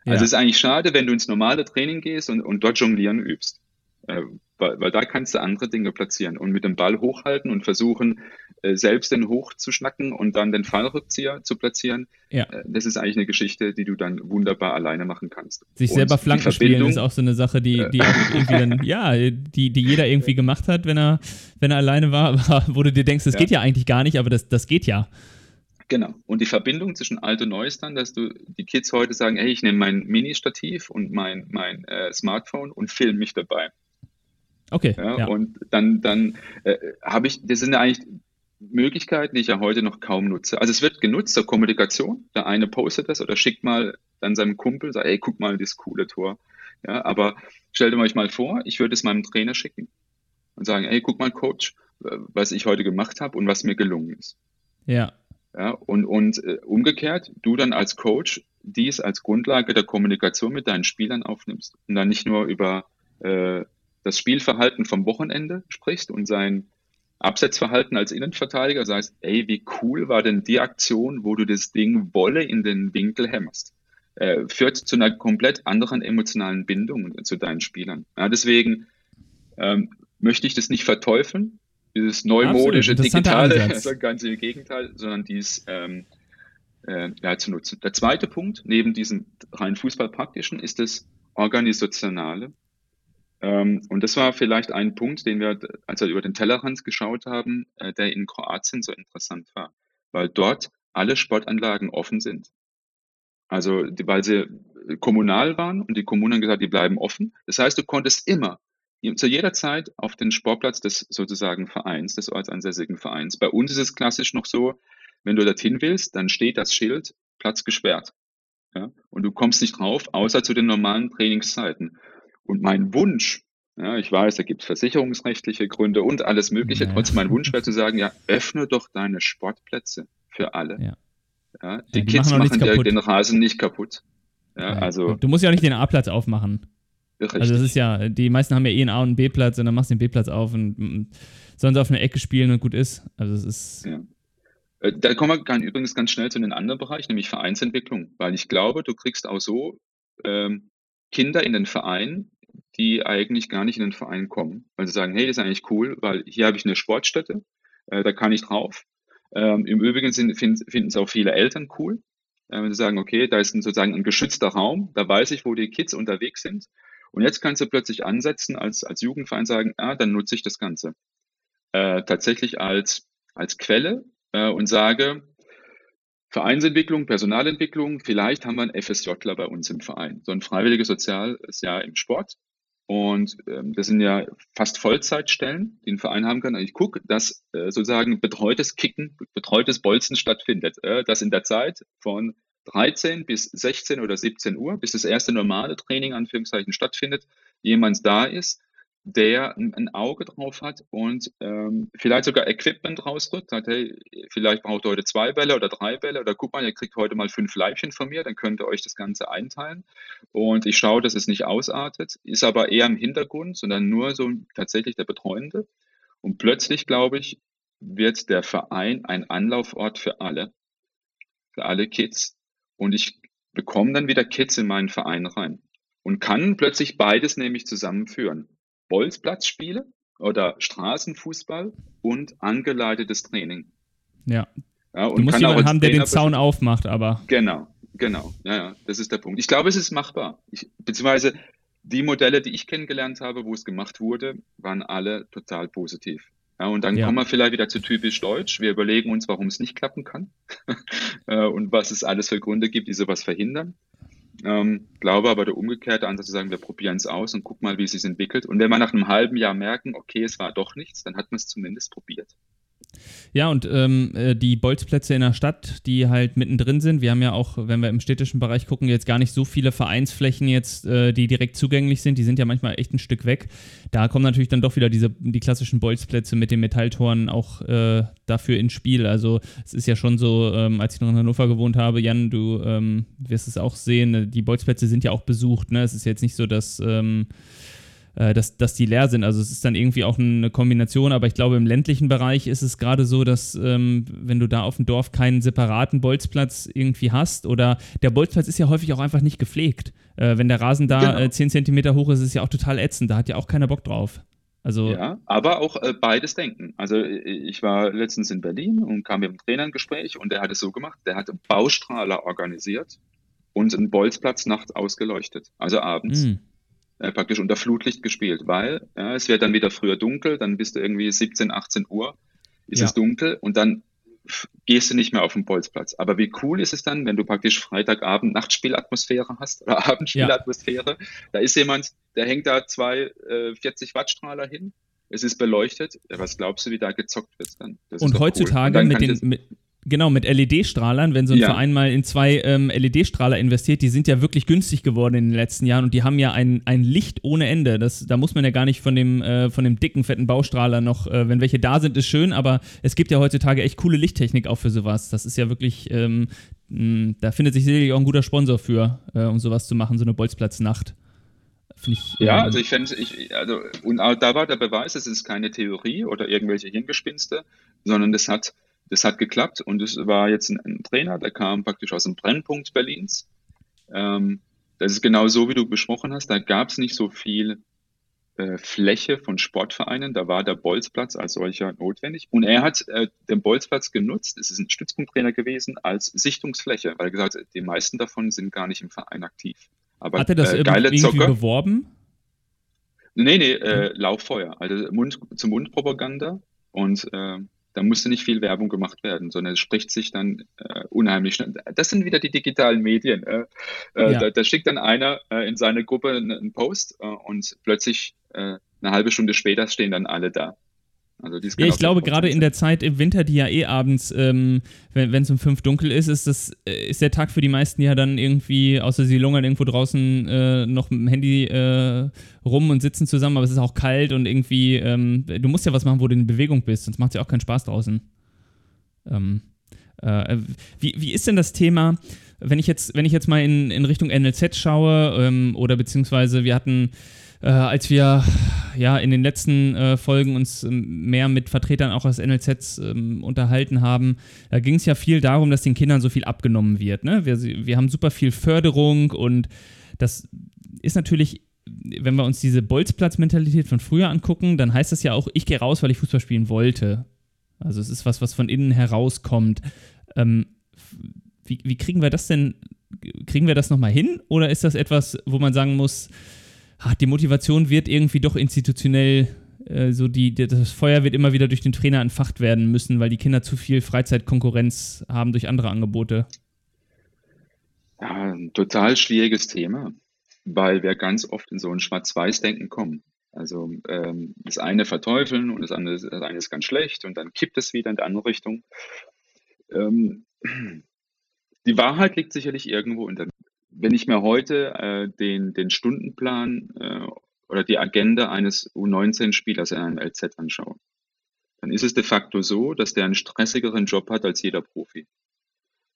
Also es ist eigentlich schade, wenn du ins normale Training gehst und, und dort jonglieren übst. Äh, weil, weil da kannst du andere Dinge platzieren und mit dem Ball hochhalten und versuchen, äh, selbst den hoch zu schnacken und dann den Fallrückzieher zu platzieren. Ja. Äh, das ist eigentlich eine Geschichte, die du dann wunderbar alleine machen kannst. Sich und selber Flanken spielen ist auch so eine Sache, die, die dann, ja, die, die jeder irgendwie gemacht hat, wenn er, wenn er alleine war, wo du dir denkst, das ja. geht ja eigentlich gar nicht, aber das, das geht ja. Genau. Und die Verbindung zwischen alt und neu ist dann, dass du die Kids heute sagen, hey, ich nehme mein Mini-Stativ und mein, mein äh, Smartphone und film mich dabei. Okay. Ja, ja. Und dann, dann äh, habe ich, das sind ja eigentlich Möglichkeiten, die ich ja heute noch kaum nutze. Also es wird genutzt zur Kommunikation. Der eine postet das oder schickt mal dann seinem Kumpel, sagt, ey, guck mal das coole Tor. Ja, aber stellt euch mal vor, ich würde es meinem Trainer schicken und sagen, ey, guck mal, Coach, was ich heute gemacht habe und was mir gelungen ist. Ja. Ja, und, und äh, umgekehrt, du dann als Coach dies als Grundlage der Kommunikation mit deinen Spielern aufnimmst und dann nicht nur über äh, das Spielverhalten vom Wochenende sprichst und sein Absetzverhalten als Innenverteidiger, sagst, ey, wie cool war denn die Aktion, wo du das Ding Wolle in den Winkel hämmerst, äh, führt zu einer komplett anderen emotionalen Bindung zu deinen Spielern. Ja, deswegen ähm, möchte ich das nicht verteufeln, dieses neumodische, digitale, also ganz im Gegenteil, sondern dies ähm, äh, ja, zu nutzen. Der zweite Punkt, neben diesem rein Fußballpraktischen, ist das Organisationale. Ähm, und das war vielleicht ein Punkt, den wir, als wir über den Tellerrand geschaut haben, äh, der in Kroatien so interessant war, weil dort alle Sportanlagen offen sind. Also, weil sie kommunal waren und die Kommunen gesagt, die bleiben offen. Das heißt, du konntest immer zu jeder Zeit auf den Sportplatz des sozusagen Vereins, des ortsansässigen Vereins. Bei uns ist es klassisch noch so, wenn du dorthin willst, dann steht das Schild Platz gesperrt. Ja? Und du kommst nicht drauf, außer zu den normalen Trainingszeiten. Und mein Wunsch, ja, ich weiß, da gibt es versicherungsrechtliche Gründe und alles Mögliche. Ja. Trotzdem mein Wunsch wäre zu sagen, ja, öffne doch deine Sportplätze für alle. Ja. Ja, die, die Kids machen, machen den Rasen nicht kaputt. Ja, also, du musst ja auch nicht den A-Platz aufmachen. Richtig. Also das ist ja, die meisten haben ja eh einen A- und einen B-Platz und dann machst du den B-Platz auf und, und sollen sie auf eine Ecke spielen und gut ist. Also es ist. Ja. Äh, da kommen wir übrigens ganz schnell zu einem anderen Bereich, nämlich Vereinsentwicklung. Weil ich glaube, du kriegst auch so ähm, Kinder in den Verein, die eigentlich gar nicht in den Verein kommen. Weil sie sagen, hey, das ist eigentlich cool, weil hier habe ich eine Sportstätte, äh, da kann ich drauf. Ähm, Im Übrigen sind, finden es auch viele Eltern cool. Äh, wenn sie sagen, okay, da ist ein, sozusagen ein geschützter Raum, da weiß ich, wo die Kids unterwegs sind. Und jetzt kannst du plötzlich ansetzen, als, als Jugendverein sagen, ah, dann nutze ich das Ganze. Äh, tatsächlich als, als Quelle äh, und sage, Vereinsentwicklung, Personalentwicklung, vielleicht haben wir einen FSJler bei uns im Verein, so ein freiwilliges soziales Jahr im Sport. Und ähm, das sind ja fast Vollzeitstellen, die ein Verein haben kann. Und ich gucke, dass äh, sozusagen betreutes Kicken, betreutes Bolzen stattfindet, äh, dass in der Zeit von 13 bis 16 oder 17 Uhr, bis das erste normale Training Anführungszeichen stattfindet, jemand da ist, der ein, Auge drauf hat und ähm, vielleicht sogar Equipment rausrückt, sagt, hey, vielleicht braucht ihr heute zwei Bälle oder drei Bälle oder guck mal, ihr kriegt heute mal fünf Leibchen von mir, dann könnt ihr euch das Ganze einteilen. Und ich schaue, dass es nicht ausartet, ist aber eher im Hintergrund, sondern nur so tatsächlich der Betreuende. Und plötzlich, glaube ich, wird der Verein ein Anlaufort für alle, für alle Kids. Und ich bekomme dann wieder Kids in meinen Verein rein und kann plötzlich beides nämlich zusammenführen. Bolzplatzspiele oder Straßenfußball und angeleitetes Training. Ja. ja du musst jemanden haben, der den Zaun aufmacht, aber. Genau, genau. Ja, ja, das ist der Punkt. Ich glaube, es ist machbar. Ich, beziehungsweise die Modelle, die ich kennengelernt habe, wo es gemacht wurde, waren alle total positiv. Ja, und dann ja. kommen wir vielleicht wieder zu typisch Deutsch. Wir überlegen uns, warum es nicht klappen kann äh, und was es alles für Gründe gibt, die sowas verhindern. Ähm, glaube aber der umgekehrte Ansatz zu sagen, wir probieren es aus und gucken mal, wie es sich entwickelt. Und wenn wir nach einem halben Jahr merken, okay, es war doch nichts, dann hat man es zumindest probiert. Ja, und ähm, äh, die Bolzplätze in der Stadt, die halt mittendrin sind. Wir haben ja auch, wenn wir im städtischen Bereich gucken, jetzt gar nicht so viele Vereinsflächen jetzt, äh, die direkt zugänglich sind. Die sind ja manchmal echt ein Stück weg. Da kommen natürlich dann doch wieder diese, die klassischen Bolzplätze mit den Metalltoren auch äh, dafür ins Spiel. Also es ist ja schon so, ähm, als ich noch in Hannover gewohnt habe, Jan, du ähm, wirst es auch sehen, die Bolzplätze sind ja auch besucht. Ne? Es ist jetzt nicht so, dass ähm, äh, dass, dass die leer sind. Also es ist dann irgendwie auch eine Kombination, aber ich glaube, im ländlichen Bereich ist es gerade so, dass ähm, wenn du da auf dem Dorf keinen separaten Bolzplatz irgendwie hast oder der Bolzplatz ist ja häufig auch einfach nicht gepflegt. Äh, wenn der Rasen da genau. äh, 10 Zentimeter hoch ist, ist es ja auch total ätzend. Da hat ja auch keiner Bock drauf. Also ja, aber auch äh, beides denken. Also äh, ich war letztens in Berlin und kam mit dem Trainer ein Gespräch und der hat es so gemacht, der hat Baustrahler organisiert und einen Bolzplatz nachts ausgeleuchtet, also abends. Mm äh, praktisch unter Flutlicht gespielt, weil ja, es wird dann wieder früher dunkel, dann bist du irgendwie 17, 18 Uhr, ist ja. es dunkel und dann gehst du nicht mehr auf den Bolzplatz. Aber wie cool ist es dann, wenn du praktisch Freitagabend Nachtspielatmosphäre hast oder Abendspielatmosphäre? Ja. Da ist jemand, der hängt da zwei äh, 40 Wattstrahler hin. Es ist beleuchtet. Ja, was glaubst du, wie da gezockt wird dann? Das und heutzutage cool. und mit den, mit, Genau, mit LED-Strahlern, wenn so ein ja. Verein mal in zwei ähm, LED-Strahler investiert, die sind ja wirklich günstig geworden in den letzten Jahren und die haben ja ein, ein Licht ohne Ende. Das, da muss man ja gar nicht von dem, äh, von dem dicken, fetten Baustrahler noch, äh, wenn welche da sind, ist schön, aber es gibt ja heutzutage echt coole Lichttechnik auch für sowas. Das ist ja wirklich, ähm, mh, da findet sich sicherlich auch ein guter Sponsor für, äh, um sowas zu machen, so eine Bolzplatznacht. Ich, ja, ähm, also ich fände, ich, also, und da war der Beweis, es ist keine Theorie oder irgendwelche Hirngespinste, sondern das hat das hat geklappt und es war jetzt ein, ein, Trainer, der kam praktisch aus dem Brennpunkt Berlins. Ähm, das ist genau so, wie du besprochen hast. Da gab es nicht so viel äh, Fläche von Sportvereinen. Da war der Bolzplatz als solcher notwendig. Und er hat äh, den Bolzplatz genutzt, es ist ein Stützpunkttrainer gewesen, als Sichtungsfläche, weil er gesagt hat, die meisten davon sind gar nicht im Verein aktiv. Aber, hat er das äh, geile irgendwie Zocker, beworben? Nee, nee, äh, Lauffeuer, also Mund, zum Mundpropaganda. Und äh, da musste nicht viel Werbung gemacht werden, sondern es spricht sich dann äh, unheimlich schnell. Das sind wieder die digitalen Medien. Äh, äh ja. da, da, schickt dann einer äh, in seine Gruppe einen, einen Post äh, und plötzlich äh, eine halbe Stunde später stehen dann alle da. Also ja, ich glaube, gerade in der Zeit im Winter, die ja eh abends, ähm, wenn es um fünf dunkel ist, ist, das, äh, ist der Tag für die meisten ja dann irgendwie, außer sie lungern irgendwo draußen äh, noch mit dem Handy äh, rum und sitzen zusammen, aber es ist auch kalt und irgendwie, ähm, du musst ja was machen, wo du in Bewegung bist, sonst macht es ja auch keinen Spaß draußen. Ähm, äh, wie, wie ist denn das Thema, wenn ich jetzt, wenn ich jetzt mal in, in Richtung NLZ schaue, ähm, oder beziehungsweise wir hatten äh, als wir ja in den letzten äh, Folgen uns ähm, mehr mit Vertretern auch aus NLZs ähm, unterhalten haben, da ging es ja viel darum, dass den Kindern so viel abgenommen wird. Ne? Wir, wir haben super viel Förderung und das ist natürlich wenn wir uns diese Bolzplatz-Mentalität von früher angucken, dann heißt das ja auch, ich gehe raus, weil ich Fußball spielen wollte. Also es ist was, was von innen herauskommt. Ähm, wie, wie kriegen wir das denn, kriegen wir das nochmal hin? Oder ist das etwas, wo man sagen muss, ach, die Motivation wird irgendwie doch institutionell, äh, so die, das Feuer wird immer wieder durch den Trainer entfacht werden müssen, weil die Kinder zu viel Freizeitkonkurrenz haben durch andere Angebote. Ja, ein total schwieriges Thema, weil wir ganz oft in so ein Schwarz-Weiß-Denken kommen. Also ähm, das eine verteufeln und das andere, das eine ist ganz schlecht und dann kippt es wieder in die andere Richtung. Ähm, die Wahrheit liegt sicherlich irgendwo in der wenn ich mir heute äh, den, den Stundenplan äh, oder die Agenda eines U19-Spielers in einem LZ anschaue, dann ist es de facto so, dass der einen stressigeren Job hat als jeder Profi.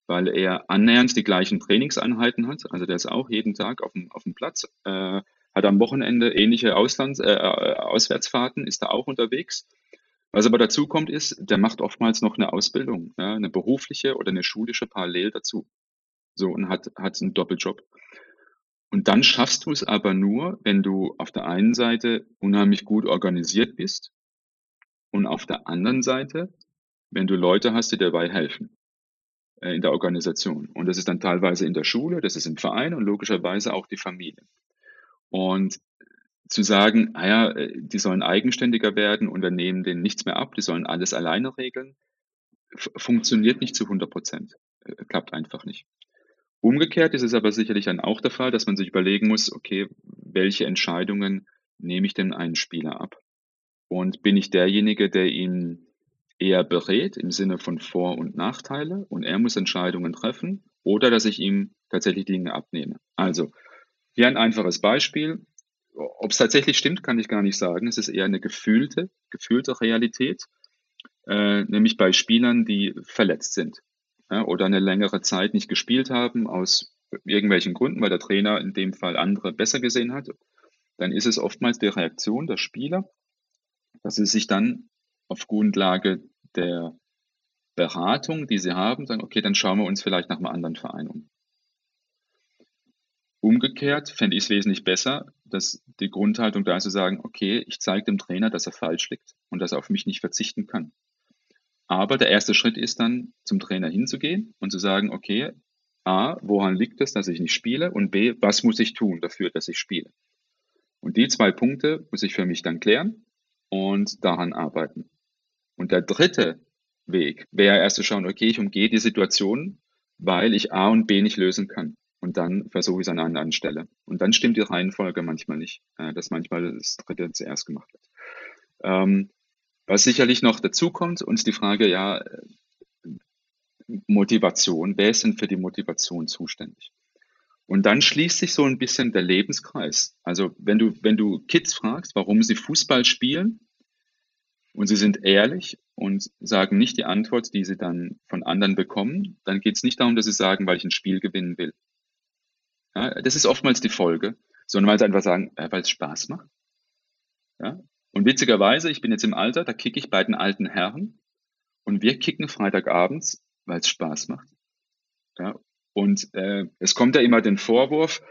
Weil er annähernd die gleichen Trainingseinheiten hat, also der ist auch jeden Tag auf dem, auf dem Platz, äh, hat am Wochenende ähnliche Auslands, äh, Auswärtsfahrten, ist da auch unterwegs. Was aber dazu kommt, ist, der macht oftmals noch eine Ausbildung, ja, eine berufliche oder eine schulische parallel dazu. So und hat, hat einen Doppeljob. Und dann schaffst du es aber nur, wenn du auf der einen Seite unheimlich gut organisiert bist und auf der anderen Seite, wenn du Leute hast, die dabei helfen äh, in der Organisation. Und das ist dann teilweise in der Schule, das ist im Verein und logischerweise auch die Familie. Und zu sagen, naja, ah die sollen eigenständiger werden und wir nehmen denen nichts mehr ab, die sollen alles alleine regeln, funktioniert nicht zu 100 Prozent. Äh, klappt einfach nicht. Umgekehrt ist es aber sicherlich dann auch der Fall, dass man sich überlegen muss, okay, welche Entscheidungen nehme ich denn einen Spieler ab? Und bin ich derjenige, der ihn eher berät im Sinne von Vor- und Nachteile und er muss Entscheidungen treffen oder dass ich ihm tatsächlich Dinge abnehme? Also, hier ein einfaches Beispiel. Ob es tatsächlich stimmt, kann ich gar nicht sagen. Es ist eher eine gefühlte, gefühlte Realität, äh, nämlich bei Spielern, die verletzt sind ja, oder eine längere Zeit nicht gespielt haben aus irgendwelchen Gründen, weil der Trainer in dem Fall andere besser gesehen hat, dann ist es oftmals die Reaktion der Spieler, dass sie sich dann auf Grundlage der Beratung, die sie haben, sagen, okay, dann schauen wir uns vielleicht nach einem anderen Verein um. Umgekehrt fände ich es wesentlich besser, dass die Grundhaltung da ist zu sagen, okay, ich zeige dem Trainer, dass er falsch liegt und dass er auf mich nicht verzichten kann. Aber der erste Schritt ist dann, zum Trainer hinzugehen und zu sagen, okay, A, woran liegt es, dass ich nicht spiele? Und B, was muss ich tun dafür, dass ich spiele? Und die zwei Punkte muss ich für mich dann klären und daran arbeiten. Und der dritte Weg wäre erst zu schauen, okay, ich umgehe die Situation, weil ich A und B nicht lösen kann. Und dann versuche ich es an einer anderen Stelle. Und dann stimmt die Reihenfolge manchmal nicht, äh, dass manchmal das dritte zuerst gemacht wird. Ähm, was sicherlich noch dazu kommt, uns die Frage, ja, Motivation, wer ist denn für die Motivation zuständig? Und dann schließt sich so ein bisschen der Lebenskreis. Also wenn du, wenn du Kids fragst, warum sie Fußball spielen, und sie sind ehrlich und sagen nicht die Antwort, die sie dann von anderen bekommen, dann geht es nicht darum, dass sie sagen, weil ich ein Spiel gewinnen will. Ja, das ist oftmals die Folge, sondern weil sie einfach sagen, äh, weil es Spaß macht. Ja, und witzigerweise, ich bin jetzt im Alter, da kicke ich bei den alten Herren und wir kicken Freitagabends, weil es Spaß macht. Ja, und äh, es kommt ja immer den Vorwurf,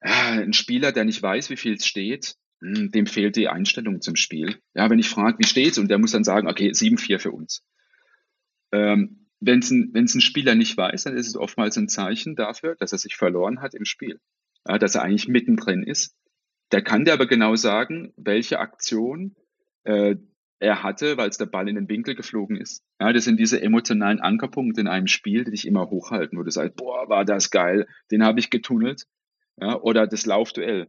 ein Spieler, der nicht weiß, wie viel es steht, hm, dem fehlt die Einstellung zum Spiel. Ja, wenn ich frage, wie steht's, und der muss dann sagen, okay, 7-4 für uns. Ähm, wenn es ein, ein Spieler nicht weiß, dann ist es oftmals ein Zeichen dafür, dass er sich verloren hat im Spiel. Ja, dass er eigentlich mittendrin ist der kann dir aber genau sagen, welche Aktion äh, er hatte, weil es der Ball in den Winkel geflogen ist. Ja, das sind diese emotionalen Ankerpunkte in einem Spiel, die dich immer hochhalten, wo du sagst, boah, war das geil, den habe ich getunnelt. Ja, oder das Laufduell.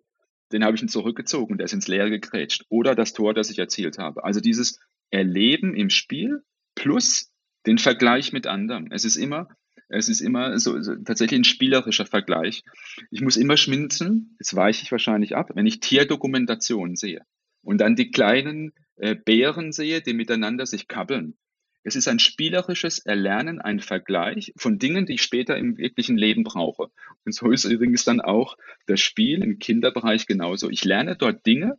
den habe ich ihn zurückgezogen, der ist ins Leere gegrätscht. Oder das Tor, das ich erzielt habe. Also dieses Erleben im Spiel plus den Vergleich mit anderen. Es ist immer, es ist immer so, so tatsächlich ein spielerischer Vergleich. Ich muss immer schminzen, jetzt weiche ich wahrscheinlich ab, wenn ich Tierdokumentation sehe und dann die kleinen äh, Bären sehe, die miteinander sich kabbeln. Es ist ein spielerisches Erlernen, ein Vergleich von Dingen, die ich später im wirklichen Leben brauche. Und so ist übrigens dann auch das Spiel im Kinderbereich genauso. Ich lerne dort Dinge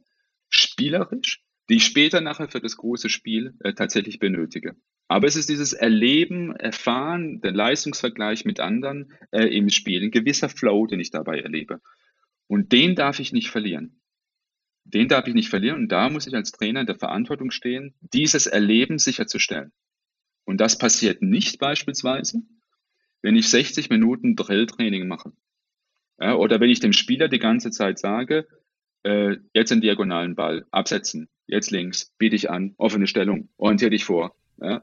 spielerisch, die ich später nachher für das große Spiel äh, tatsächlich benötige. Aber es ist dieses Erleben, Erfahren, der Leistungsvergleich mit anderen äh, im Spiel, ein gewisser Flow, den ich dabei erlebe. Und den darf ich nicht verlieren. Den darf ich nicht verlieren und da muss ich als Trainer in der Verantwortung stehen, dieses Erleben sicherzustellen. Und das passiert nicht beispielsweise, wenn ich 60 Minuten Drilltraining mache. Ja, oder wenn ich dem Spieler die ganze Zeit sage, äh, jetzt den diagonalen Ball, absetzen, jetzt links, biete ich an, offene Stellung, orientiere dich vor. Ja,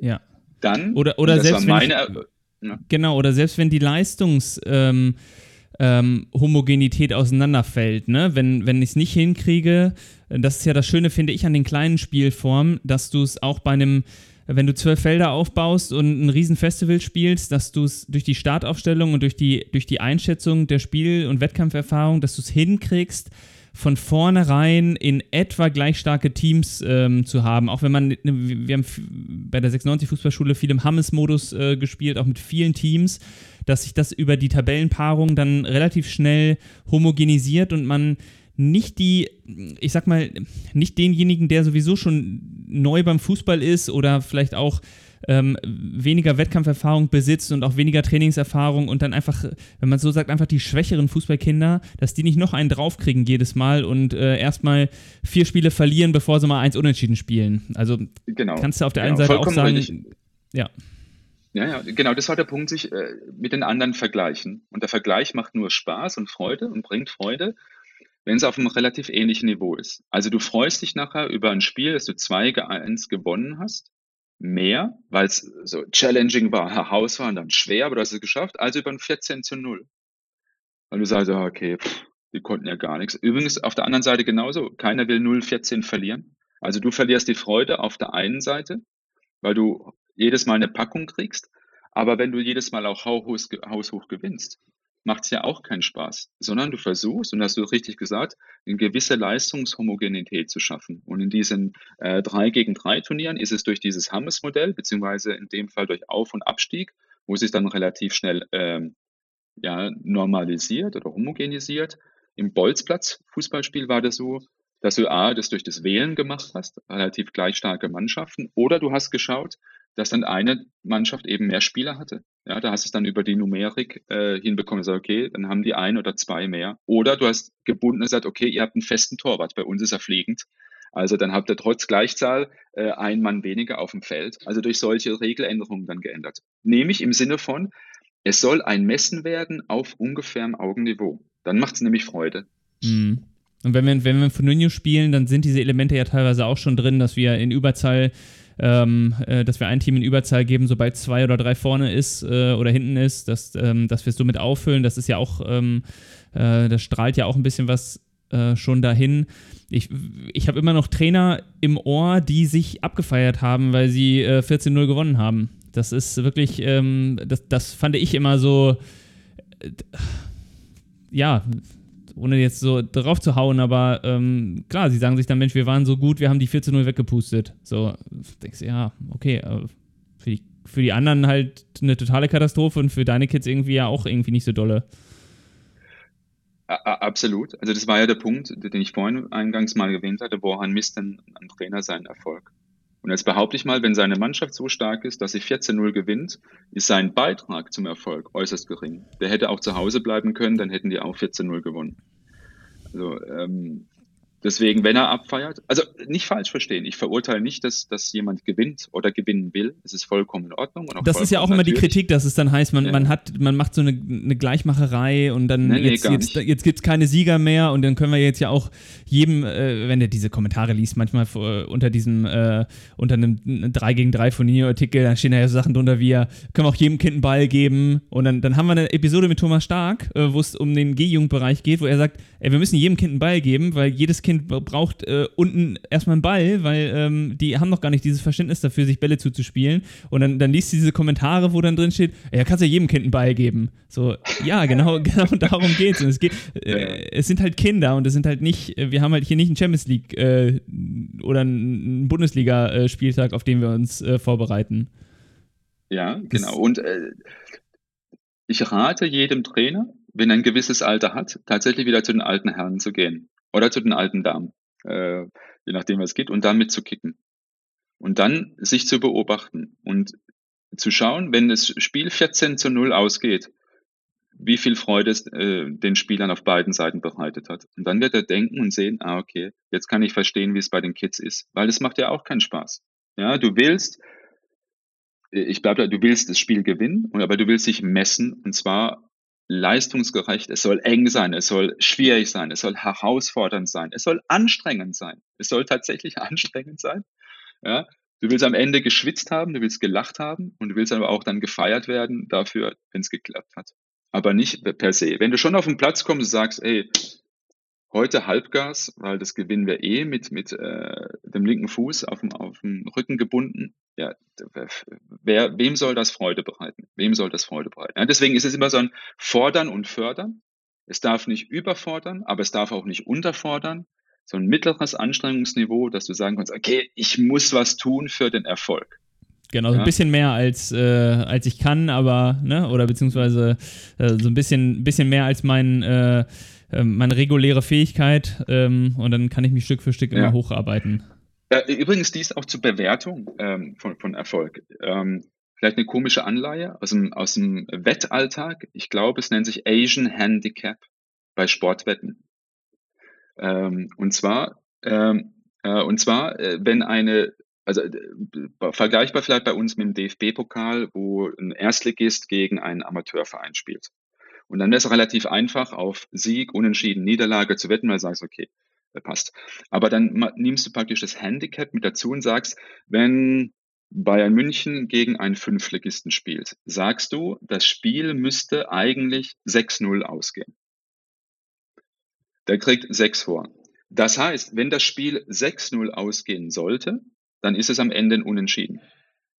ja. Dann, oder, oder selbst wenn ich, ja. genau, oder selbst wenn die Leistungs ähm, ähm, Homogenität auseinanderfällt, ne? Wenn, wenn ich es nicht hinkriege, das ist ja das Schöne, finde ich, an den kleinen Spielformen, dass du es auch bei einem wenn du zwölf Felder aufbaust und ein Riesenfestival spielst, dass du es durch die Startaufstellung und durch die, durch die Einschätzung der Spiel- und Wettkampferfahrung, dass du es hinkriegst, von vornherein in etwa gleich starke Teams ähm, zu haben. Auch wenn man, ne, wir haben bei der 96 Fußballschule viel im Hammes-Modus äh, gespielt, auch mit vielen Teams, dass sich das über die Tabellenpaarung dann relativ schnell homogenisiert und man nicht die, ich sag mal, nicht denjenigen, der sowieso schon neu beim Fußball ist oder vielleicht auch ähm, weniger Wettkampferfahrung besitzt und auch weniger Trainingserfahrung und dann einfach, wenn man so sagt, einfach die schwächeren Fußballkinder, dass die nicht noch einen draufkriegen jedes Mal und äh, erstmal vier Spiele verlieren, bevor sie mal eins unentschieden spielen. Also genau. kannst du auf der genau. einen Seite auch sagen, richtig. ja. Ja, ja, genau, das war der Punkt, sich äh, mit den anderen vergleichen. Und der Vergleich macht nur Spaß und Freude und bringt Freude, wenn es auf einem relativ ähnlichen Niveau ist. Also du freust dich nachher über ein Spiel, das du 2 1 gewonnen hast mehr, weil es so challenging war, herausfordernd, dann schwer, aber du hast es geschafft, also über ein 14 zu 0. Weil du sagst, okay, pff, die konnten ja gar nichts. Übrigens auf der anderen Seite genauso, keiner will 0-14 verlieren. Also du verlierst die Freude auf der einen Seite, weil du jedes Mal eine Packung kriegst, aber wenn du jedes Mal auch haushoch gewinnst, macht es ja auch keinen Spaß, sondern du versuchst, und hast du richtig gesagt, eine gewisse Leistungshomogenität zu schaffen. Und in diesen äh, 3 gegen 3 Turnieren ist es durch dieses Hammes-Modell, beziehungsweise in dem Fall durch Auf- und Abstieg, wo sich dann relativ schnell ähm, ja, normalisiert oder homogenisiert. Im Bolzplatz-Fußballspiel war das so, dass du A, das durch das Wählen gemacht hast, relativ gleich starke Mannschaften, oder du hast geschaut, dass dann eine Mannschaft eben mehr Spieler hatte. Ja, da hast du es dann über die Numerik äh, hinbekommen, gesagt, okay, dann haben die ein oder zwei mehr. Oder du hast gebunden gesagt, okay, ihr habt einen festen Torwart, bei uns ist er fliegend. Also dann habt ihr trotz Gleichzahl äh, ein Mann weniger auf dem Feld. Also durch solche Regeländerungen dann geändert. Nämlich im Sinne von, es soll ein Messen werden auf ungefährem Augenniveau. Dann macht es nämlich Freude. Mhm. Und wenn wir, wenn wir von Nuno spielen, dann sind diese Elemente ja teilweise auch schon drin, dass wir in Überzahl ähm, äh, dass wir ein Team in Überzahl geben, sobald zwei oder drei vorne ist äh, oder hinten ist, dass, ähm, dass wir es somit auffüllen. Das ist ja auch, ähm, äh, das strahlt ja auch ein bisschen was äh, schon dahin. Ich, ich habe immer noch Trainer im Ohr, die sich abgefeiert haben, weil sie äh, 14-0 gewonnen haben. Das ist wirklich, ähm, das, das fand ich immer so, äh, ja, ohne jetzt so drauf zu hauen, aber ähm, klar, sie sagen sich dann, Mensch, wir waren so gut, wir haben die 4 zu 0 weggepustet. So, denkst du, ja, okay, für die, für die anderen halt eine totale Katastrophe und für deine Kids irgendwie ja auch irgendwie nicht so dolle. Absolut. Also das war ja der Punkt, den ich vorhin eingangs mal erwähnt hatte, woran misst denn ein Trainer seinen Erfolg? Und jetzt behaupte ich mal, wenn seine Mannschaft so stark ist, dass sie 14-0 gewinnt, ist sein Beitrag zum Erfolg äußerst gering. Der hätte auch zu Hause bleiben können, dann hätten die auch 14-0 gewonnen. Also ähm, Deswegen, wenn er abfeiert, also nicht falsch verstehen, ich verurteile nicht, dass, dass jemand gewinnt oder gewinnen will. Es ist vollkommen in Ordnung. das ist ja auch immer natürlich. die Kritik, dass es dann heißt, man, ja. man, hat, man macht so eine, eine Gleichmacherei und dann nee, jetzt, nee, jetzt, jetzt gibt es keine Sieger mehr und dann können wir jetzt ja auch jedem, äh, wenn der diese Kommentare liest, manchmal vor, unter diesem, äh, unter einem 3 gegen 3 von Nino-Artikel, da stehen ja so Sachen drunter wie, können wir auch jedem Kind einen Ball geben und dann, dann haben wir eine Episode mit Thomas Stark, äh, wo es um den G-Jugendbereich geht, wo er sagt, ey, wir müssen jedem Kind einen Ball geben, weil jedes Kind Kind braucht äh, unten erstmal einen Ball, weil ähm, die haben noch gar nicht dieses Verständnis dafür, sich Bälle zuzuspielen. Und dann, dann liest du diese Kommentare, wo dann drin steht, ja, kannst ja jedem Kind einen Ball geben. So, ja, genau, genau darum geht's. Und es geht, äh, es sind halt Kinder und es sind halt nicht, wir haben halt hier nicht einen Champions League äh, oder einen Bundesliga-Spieltag, auf den wir uns äh, vorbereiten. Ja, genau. Und äh, ich rate jedem Trainer, wenn er ein gewisses Alter hat, tatsächlich wieder zu den alten Herren zu gehen. Oder zu den alten Damen, äh, je nachdem, was geht, und damit zu kicken. Und dann sich zu beobachten und zu schauen, wenn das Spiel 14 zu 0 ausgeht, wie viel Freude es äh, den Spielern auf beiden Seiten bereitet hat. Und dann wird er denken und sehen, ah, okay, jetzt kann ich verstehen, wie es bei den Kids ist. Weil es macht ja auch keinen Spaß. Ja, du willst, ich glaube, du willst das Spiel gewinnen, aber du willst dich messen und zwar leistungsgerecht, es soll eng sein, es soll schwierig sein, es soll herausfordernd sein, es soll anstrengend sein. Es soll tatsächlich anstrengend sein. Ja? Du willst am Ende geschwitzt haben, du willst gelacht haben und du willst aber auch dann gefeiert werden dafür, wenn es geklappt hat. Aber nicht per se. Wenn du schon auf den Platz kommst und sagst, ey, Heute Halbgas, weil das gewinnen wir eh mit, mit äh, dem linken Fuß auf dem, auf dem Rücken gebunden. Ja, wer, wem soll das Freude bereiten? Wem soll das Freude bereiten? Ja, deswegen ist es immer so ein Fordern und Fördern. Es darf nicht überfordern, aber es darf auch nicht unterfordern. So ein mittleres Anstrengungsniveau, dass du sagen kannst, okay, ich muss was tun für den Erfolg. Genau, so ein bisschen mehr als, äh, als ich kann, aber, ne, oder beziehungsweise äh, so ein bisschen, bisschen mehr als mein, äh, ähm, meine reguläre Fähigkeit ähm, und dann kann ich mich Stück für Stück immer hocharbeiten. Äh, übrigens dies auch zur Bewertung ähm, von, von Erfolg. Ähm, vielleicht eine komische Anleihe aus dem, aus dem Wettalltag. Ich glaube, es nennt sich Asian Handicap bei Sportwetten. Ähm, und zwar, ähm, äh, und zwar, äh, wenn eine also äh, vergleichbar vielleicht bei uns mit dem DFB-Pokal, wo ein Erstligist gegen einen Amateurverein spielt. Und dann wäre es relativ einfach, auf Sieg, Unentschieden, Niederlage zu wetten, weil du sagst, okay, passt. Aber dann nimmst du praktisch das Handicap mit dazu und sagst, wenn Bayern München gegen einen Fünfligisten spielt, sagst du, das Spiel müsste eigentlich 6-0 ausgehen. Der kriegt 6 vor. Das heißt, wenn das Spiel 6-0 ausgehen sollte, dann ist es am Ende ein Unentschieden.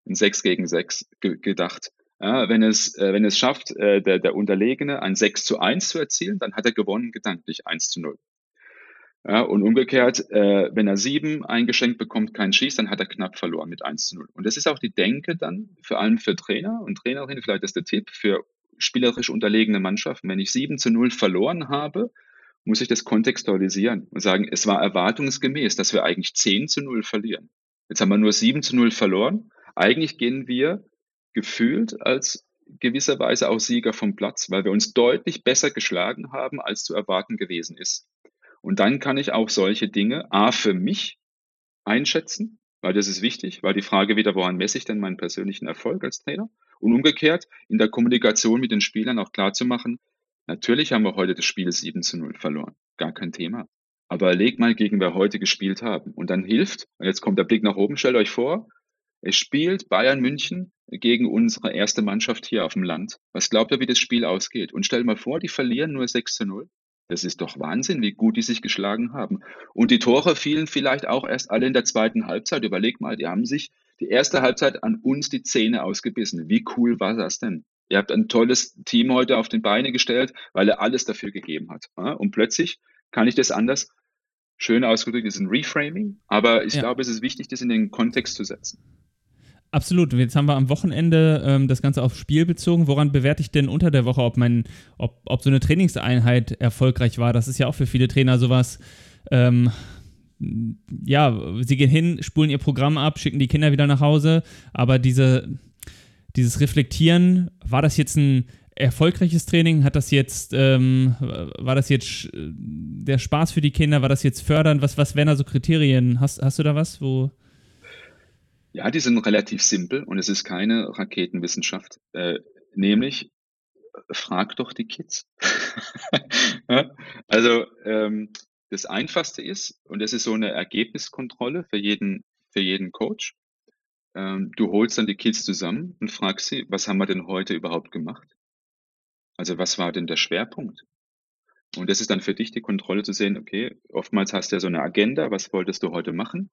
Ein 6 gegen 6 gedacht. Ja, wenn, es, äh, wenn es schafft, äh, der, der Unterlegene ein 6 zu 1 zu erzielen, dann hat er gewonnen, gedanklich 1 zu 0. Ja, und umgekehrt, äh, wenn er 7 eingeschenkt bekommt, kein Schieß, dann hat er knapp verloren mit 1 zu 0. Und das ist auch die Denke dann, vor allem für Trainer und Trainerinnen, vielleicht ist der Tipp für spielerisch unterlegene Mannschaften. Wenn ich 7 zu 0 verloren habe, muss ich das kontextualisieren und sagen, es war erwartungsgemäß, dass wir eigentlich 10 zu 0 verlieren. Jetzt haben wir nur 7 zu 0 verloren. Eigentlich gehen wir gefühlt als gewisserweise auch Sieger vom Platz, weil wir uns deutlich besser geschlagen haben, als zu erwarten gewesen ist. Und dann kann ich auch solche Dinge A für mich einschätzen, weil das ist wichtig, weil die Frage wieder, woran messe ich denn meinen persönlichen Erfolg als Trainer? Und umgekehrt in der Kommunikation mit den Spielern auch klar zu machen, natürlich haben wir heute das Spiel 7 zu 0 verloren. Gar kein Thema. Aber leg mal gegen wer heute gespielt haben. Und dann hilft, und jetzt kommt der Blick nach oben, stellt euch vor, spielt Bayern München gegen unsere erste Mannschaft hier auf dem Land. Was glaubt ihr, wie das Spiel ausgeht? Und stell mal vor, die verlieren nur 6 zu 0. Das ist doch Wahnsinn, wie gut die sich geschlagen haben. Und die Tore fielen vielleicht auch erst alle in der zweiten Halbzeit. Überleg mal, die haben sich die erste Halbzeit an uns die Zähne ausgebissen. Wie cool war das denn? Ihr habt ein tolles Team heute auf den Beine gestellt, weil er alles dafür gegeben hat. Und plötzlich kann ich das anders, schön ausgedrückt, das ist ein Reframing, aber ich ja. glaube, es ist wichtig, das in den Kontext zu setzen. Absolut. Jetzt haben wir am Wochenende ähm, das Ganze aufs Spiel bezogen. Woran bewerte ich denn unter der Woche, ob, mein, ob, ob so eine Trainingseinheit erfolgreich war? Das ist ja auch für viele Trainer sowas. Ähm, ja, sie gehen hin, spulen ihr Programm ab, schicken die Kinder wieder nach Hause, aber diese, dieses Reflektieren, war das jetzt ein erfolgreiches Training? Hat das jetzt, ähm, war das jetzt der Spaß für die Kinder? War das jetzt fördernd? Was, was wären da so Kriterien? Hast, hast du da was, wo. Ja, die sind relativ simpel und es ist keine Raketenwissenschaft. Äh, nämlich, frag doch die Kids. also, ähm, das Einfachste ist, und das ist so eine Ergebniskontrolle für jeden, für jeden Coach, ähm, du holst dann die Kids zusammen und fragst sie, was haben wir denn heute überhaupt gemacht? Also was war denn der Schwerpunkt? Und das ist dann für dich die Kontrolle zu sehen, okay, oftmals hast du ja so eine Agenda, was wolltest du heute machen,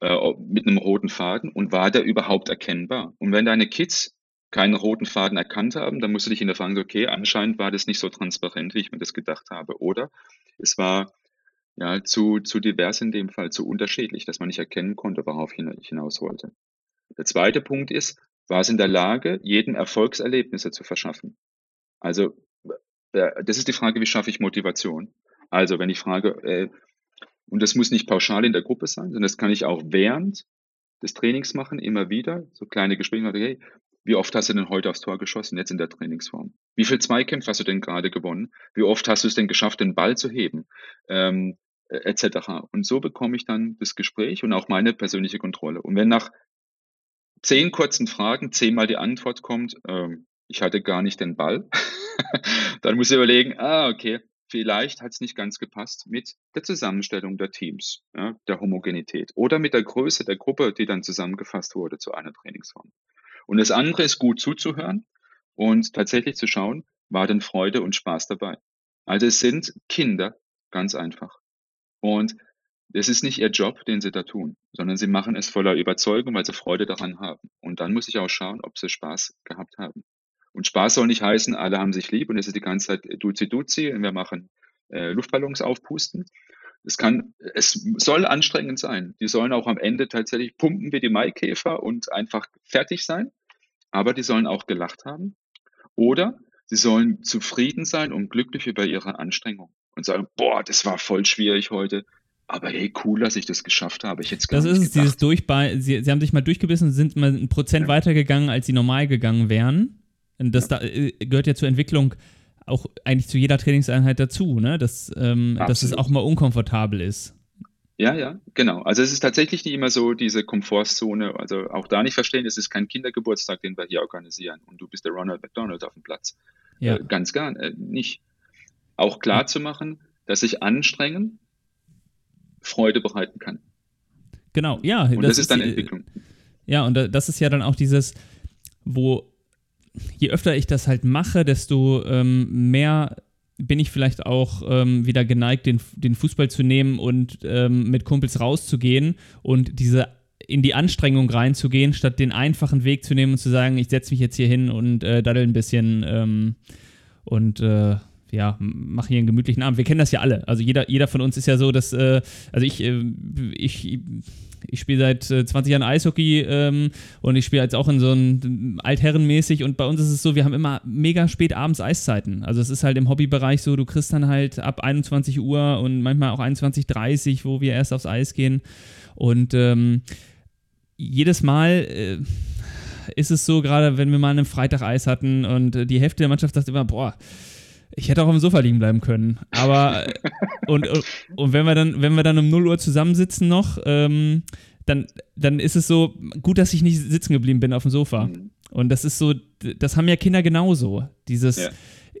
äh, mit einem roten Faden und war der überhaupt erkennbar? Und wenn deine Kids keinen roten Faden erkannt haben, dann musst du dich in der Frage, okay, anscheinend war das nicht so transparent, wie ich mir das gedacht habe. Oder es war ja zu, zu divers in dem Fall, zu unterschiedlich, dass man nicht erkennen konnte, worauf ich hinaus wollte. Der zweite Punkt ist, war es in der Lage, jedem Erfolgserlebnisse zu verschaffen? Also, äh, das ist die Frage, wie schaffe ich Motivation? Also, wenn ich frage, äh, und das muss nicht pauschal in der Gruppe sein, sondern das kann ich auch während des Trainings machen, immer wieder, so kleine Gespräche, hey, wie oft hast du denn heute aufs Tor geschossen, jetzt in der Trainingsform? Wie viel Zweikämpfe hast du denn gerade gewonnen? Wie oft hast du es denn geschafft, den Ball zu heben? Ähm, äh, etc. Und so bekomme ich dann das Gespräch und auch meine persönliche Kontrolle. Und wenn nach zehn kurzen Fragen zehnmal die Antwort kommt, ähm, ich hatte gar nicht den Ball, dann muss ich überlegen, ah, okay, vielleicht hat es nicht ganz gepasst mit der Zusammenstellung der Teams, ja, der Homogenität oder mit der Größe der Gruppe, die dann zusammengefasst wurde zu einer Trainingsform. Und das andere ist gut zuzuhören und tatsächlich zu schauen, war denn Freude und Spaß dabei. Also es sind Kinder, ganz einfach. Und es ist nicht ihr Job, den sie da tun, sondern sie machen es voller Überzeugung, weil sie Freude daran haben. Und dann muss ich auch schauen, ob sie Spaß gehabt haben. Und Spaß soll nicht heißen, alle haben sich lieb und es ist die ganze Zeit Duzi-Duzi und wir machen äh, Luftballons aufpusten. Es kann, es soll anstrengend sein. Die sollen auch am Ende tatsächlich pumpen wie die Maikäfer und einfach fertig sein. Aber die sollen auch gelacht haben. Oder sie sollen zufrieden sein und glücklich über ihre Anstrengung und sagen, boah, das war voll schwierig heute. Aber hey, cool, dass ich das geschafft habe. Ich jetzt das ist es, dieses Durchbei. Sie, sie haben sich mal durchgebissen, sind mal ein Prozent ja. weitergegangen, als sie normal gegangen wären. Und das ja. da, äh, gehört ja zur Entwicklung auch eigentlich zu jeder Trainingseinheit dazu, ne? dass, ähm, dass es auch mal unkomfortabel ist. Ja, ja, genau. Also es ist tatsächlich nicht immer so diese Komfortzone. Also auch da nicht verstehen, es ist kein Kindergeburtstag, den wir hier organisieren und du bist der Ronald McDonald auf dem Platz. Ja. Äh, ganz gar äh, nicht. Auch klar zu machen, dass sich anstrengen Freude bereiten kann. Genau, ja. Und das, das ist dann die, Entwicklung. Ja, und das ist ja dann auch dieses, wo je öfter ich das halt mache, desto ähm, mehr bin ich vielleicht auch ähm, wieder geneigt, den, den Fußball zu nehmen und ähm, mit Kumpels rauszugehen und diese in die Anstrengung reinzugehen, statt den einfachen Weg zu nehmen und zu sagen, ich setze mich jetzt hier hin und äh, daddel ein bisschen ähm, und äh, ja, mach hier einen gemütlichen Abend. Wir kennen das ja alle. Also jeder, jeder von uns ist ja so, dass, äh, also ich, äh, ich, ich spiele seit äh, 20 Jahren Eishockey ähm, und ich spiele jetzt auch in so einem Altherrenmäßig und bei uns ist es so, wir haben immer mega spät abends Eiszeiten. Also es ist halt im Hobbybereich so, du kriegst dann halt ab 21 Uhr und manchmal auch 21.30 Uhr, wo wir erst aufs Eis gehen und ähm, jedes Mal äh, ist es so, gerade wenn wir mal einen Freitag Eis hatten und die Hälfte der Mannschaft sagt immer, boah, ich hätte auch auf dem Sofa liegen bleiben können. Aber und, und, und, wenn wir dann, wenn wir dann um 0 Uhr zusammensitzen noch, ähm, dann, dann ist es so, gut, dass ich nicht sitzen geblieben bin auf dem Sofa. Mhm. Und das ist so, das haben ja Kinder genauso. Dieses, ja.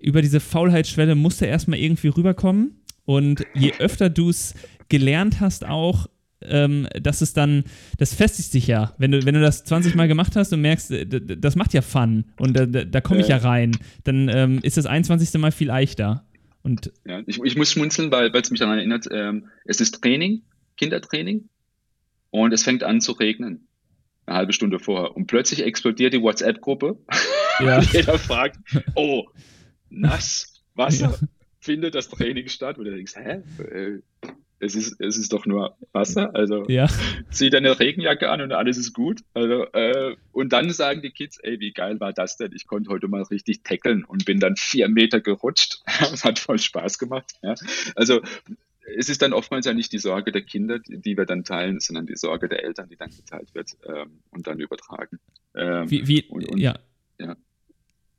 über diese Faulheitsschwelle musste erstmal irgendwie rüberkommen. Und je öfter du es gelernt hast, auch ähm, dass es dann, das festigt sich ja. Wenn du, wenn du das 20 Mal gemacht hast und merkst, äh, das macht ja Fun und da, da komme ich ja rein, dann ähm, ist das 21. Mal viel leichter. Und ja, ich, ich muss schmunzeln, weil es mich daran erinnert, ähm, es ist Training, Kindertraining und es fängt an zu regnen. Eine halbe Stunde vorher. Und plötzlich explodiert die WhatsApp-Gruppe. Ja. Jeder fragt, oh, nass, Wasser, ja. findet das Training statt? Und du denkst, hä? Es ist, es ist doch nur Wasser. Also ja. zieh deine Regenjacke an und alles ist gut. Also, äh, und dann sagen die Kids, ey, wie geil war das denn? Ich konnte heute mal richtig tackeln und bin dann vier Meter gerutscht. Es hat voll Spaß gemacht. Ja. Also es ist dann oftmals ja nicht die Sorge der Kinder, die wir dann teilen, sondern die Sorge der Eltern, die dann geteilt wird ähm, und dann übertragen. Ähm, wie, wie, und, und, ja. ja.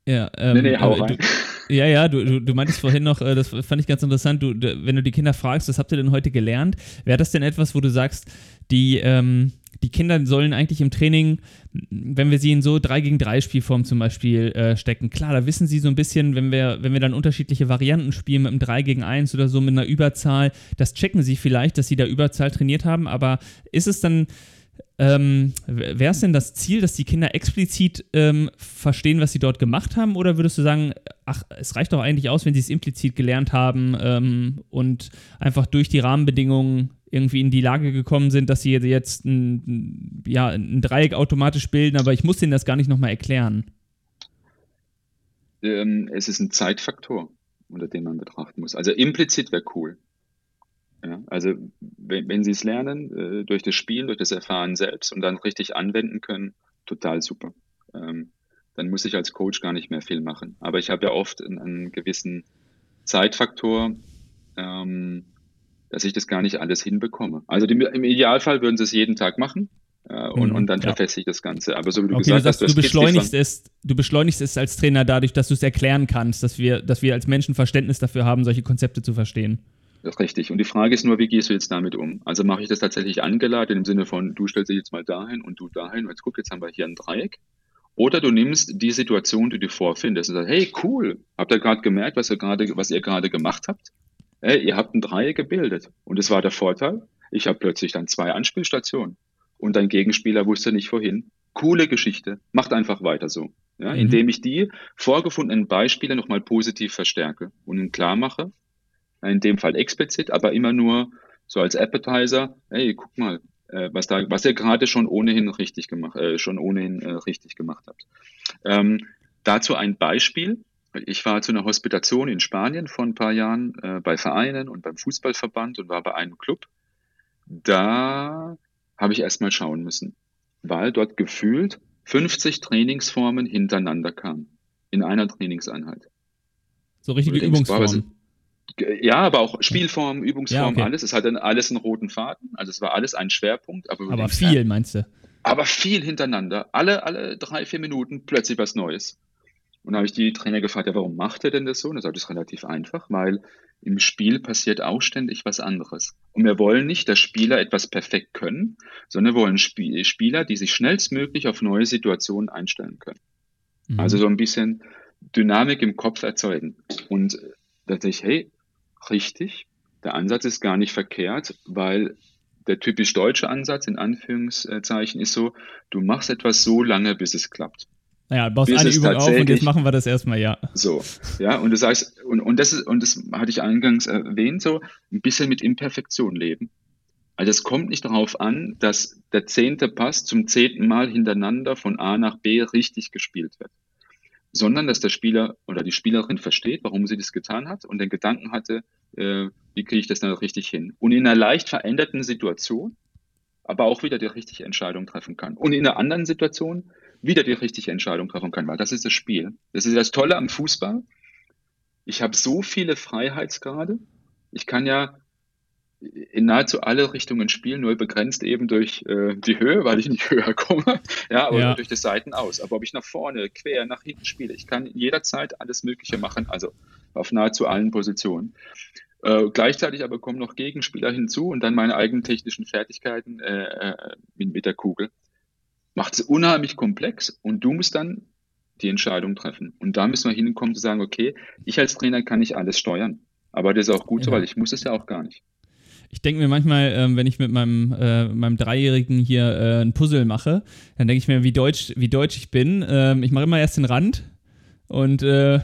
Ja, ähm, nee, nee, hau rein. Du, ja, ja, du, du, du meintest vorhin noch, äh, das fand ich ganz interessant, du, wenn du die Kinder fragst, was habt ihr denn heute gelernt? Wäre das denn etwas, wo du sagst, die, ähm, die Kinder sollen eigentlich im Training, wenn wir sie in so 3 gegen 3 Spielform zum Beispiel äh, stecken, klar, da wissen sie so ein bisschen, wenn wir, wenn wir dann unterschiedliche Varianten spielen mit einem 3 gegen 1 oder so mit einer Überzahl, das checken sie vielleicht, dass sie da Überzahl trainiert haben, aber ist es dann, ähm, wäre es denn das Ziel, dass die Kinder explizit ähm, verstehen, was sie dort gemacht haben, oder würdest du sagen, ach, es reicht doch eigentlich aus, wenn sie es implizit gelernt haben ähm, und einfach durch die Rahmenbedingungen irgendwie in die Lage gekommen sind, dass sie jetzt ein, ja, ein Dreieck automatisch bilden, aber ich muss ihnen das gar nicht nochmal erklären. Ähm, es ist ein Zeitfaktor, unter dem man betrachten muss. Also implizit wäre cool. Ja, also wenn, wenn sie es lernen, äh, durch das Spielen, durch das Erfahren selbst und dann richtig anwenden können, total super. Ähm, dann muss ich als Coach gar nicht mehr viel machen. Aber ich habe ja oft einen, einen gewissen Zeitfaktor, ähm, dass ich das gar nicht alles hinbekomme. Also die, im Idealfall würden sie es jeden Tag machen äh, und, Mhm, und dann ja. verfestigt das Ganze. Aber so wie du Okay, gesagt du, sagst, hast, du, die beschleunigst es, du beschleunigst es als Trainer dadurch, dass du es erklären kannst, dass wir, dass wir als Menschen Verständnis dafür haben, solche Konzepte zu verstehen. Das ist richtig. Und die Frage ist nur, wie gehst du jetzt damit um? Also mache ich das tatsächlich angeladen im Sinne von, du stellst dich jetzt mal dahin und du dahin und jetzt guck, jetzt haben wir hier ein Dreieck. Oder du nimmst die Situation, die du vorfindest und sagst, hey, cool, habt ihr gerade gemerkt, was ihr gerade, was ihr gerade gemacht habt? Hey, ihr habt ein Dreieck gebildet. Und das war der Vorteil. Ich habe plötzlich dann zwei Anspielstationen. Und dein Gegenspieler wusste nicht wohin. Coole Geschichte. Macht einfach weiter so. Ja, Mhm. Indem ich die vorgefundenen Beispiele nochmal positiv verstärke und ihnen klar mache, in dem Fall explizit, aber immer nur so als Appetizer, hey, guck mal, äh, was da, was ihr gerade schon ohnehin richtig gemacht, äh, schon ohnehin äh, richtig gemacht habt. Ähm, dazu ein Beispiel. Ich war zu einer Hospitation in Spanien vor ein paar Jahren äh, bei Vereinen und beim Fußballverband und war bei einem Club. Da habe ich erstmal schauen müssen, weil dort gefühlt 50 Trainingsformen hintereinander kamen in einer Trainingseinheit. So richtige denkst, Übungsformen. Ja, aber auch Spielform, Übungsform, Ja, okay. alles. Es hatte alles einen roten Faden. Also es war alles ein Schwerpunkt. Aber, Aber viel, meinst du? aber viel hintereinander. Alle, alle drei, vier Minuten plötzlich was Neues. Und da habe ich die Trainer gefragt, ja, warum macht er denn das so? Und er sagt, das ist relativ einfach, weil im Spiel passiert auch ständig was anderes. Und wir wollen nicht, dass Spieler etwas perfekt können, sondern wir wollen Spie Spieler, die sich schnellstmöglich auf neue Situationen einstellen können. Mhm. Also so ein bisschen Dynamik im Kopf erzeugen. Und äh, da dachte ich, hey, richtig, der Ansatz ist gar nicht verkehrt, weil der typisch deutsche Ansatz in Anführungszeichen ist so, du machst etwas so lange, bis es klappt. Naja, du baust bis eine Übung auf und jetzt machen wir das erstmal, ja. So, ja, und du sagst, und, und das ist, und das hatte ich eingangs erwähnt, so ein bisschen mit Imperfektion leben. Also es kommt nicht darauf an, dass der zehnte Pass zum zehnten Mal hintereinander von A nach B richtig gespielt wird, sondern dass der Spieler oder die Spielerin versteht, warum sie das getan hat und den Gedanken hatte, äh, wie kriege ich das dann richtig hin? Und in einer leicht veränderten Situation, aber auch wieder die richtige Entscheidung treffen kann. Und in einer anderen Situation wieder die richtige Entscheidung treffen kann, weil das ist das Spiel. Das ist das Tolle am Fußball. Ich habe so viele Freiheitsgrade. Ich kann ja in nahezu alle Richtungen spielen, nur begrenzt eben durch äh, die Höhe, weil ich nicht höher komme, ja, oder Ja. durch die Seiten aus. Aber ob ich nach vorne, quer, nach hinten spiele, ich kann jederzeit alles Mögliche machen, also auf nahezu allen Positionen. Äh, gleichzeitig aber kommen noch Gegenspieler hinzu und dann meine eigenen technischen Fertigkeiten äh, äh, mit, mit der Kugel. Macht es unheimlich komplex und du musst dann die Entscheidung treffen. Und da müssen wir hinkommen zu sagen, okay, ich als Trainer kann nicht alles steuern. Aber das ist auch gut so, Ja. weil ich muss es ja auch gar nicht. Ich denke mir manchmal, ähm, wenn ich mit meinem, äh, meinem Dreijährigen hier äh, ein Puzzle mache, dann denke ich mir, wie deutsch, wie deutsch ich bin. Ähm, ich mache immer erst den Rand und äh,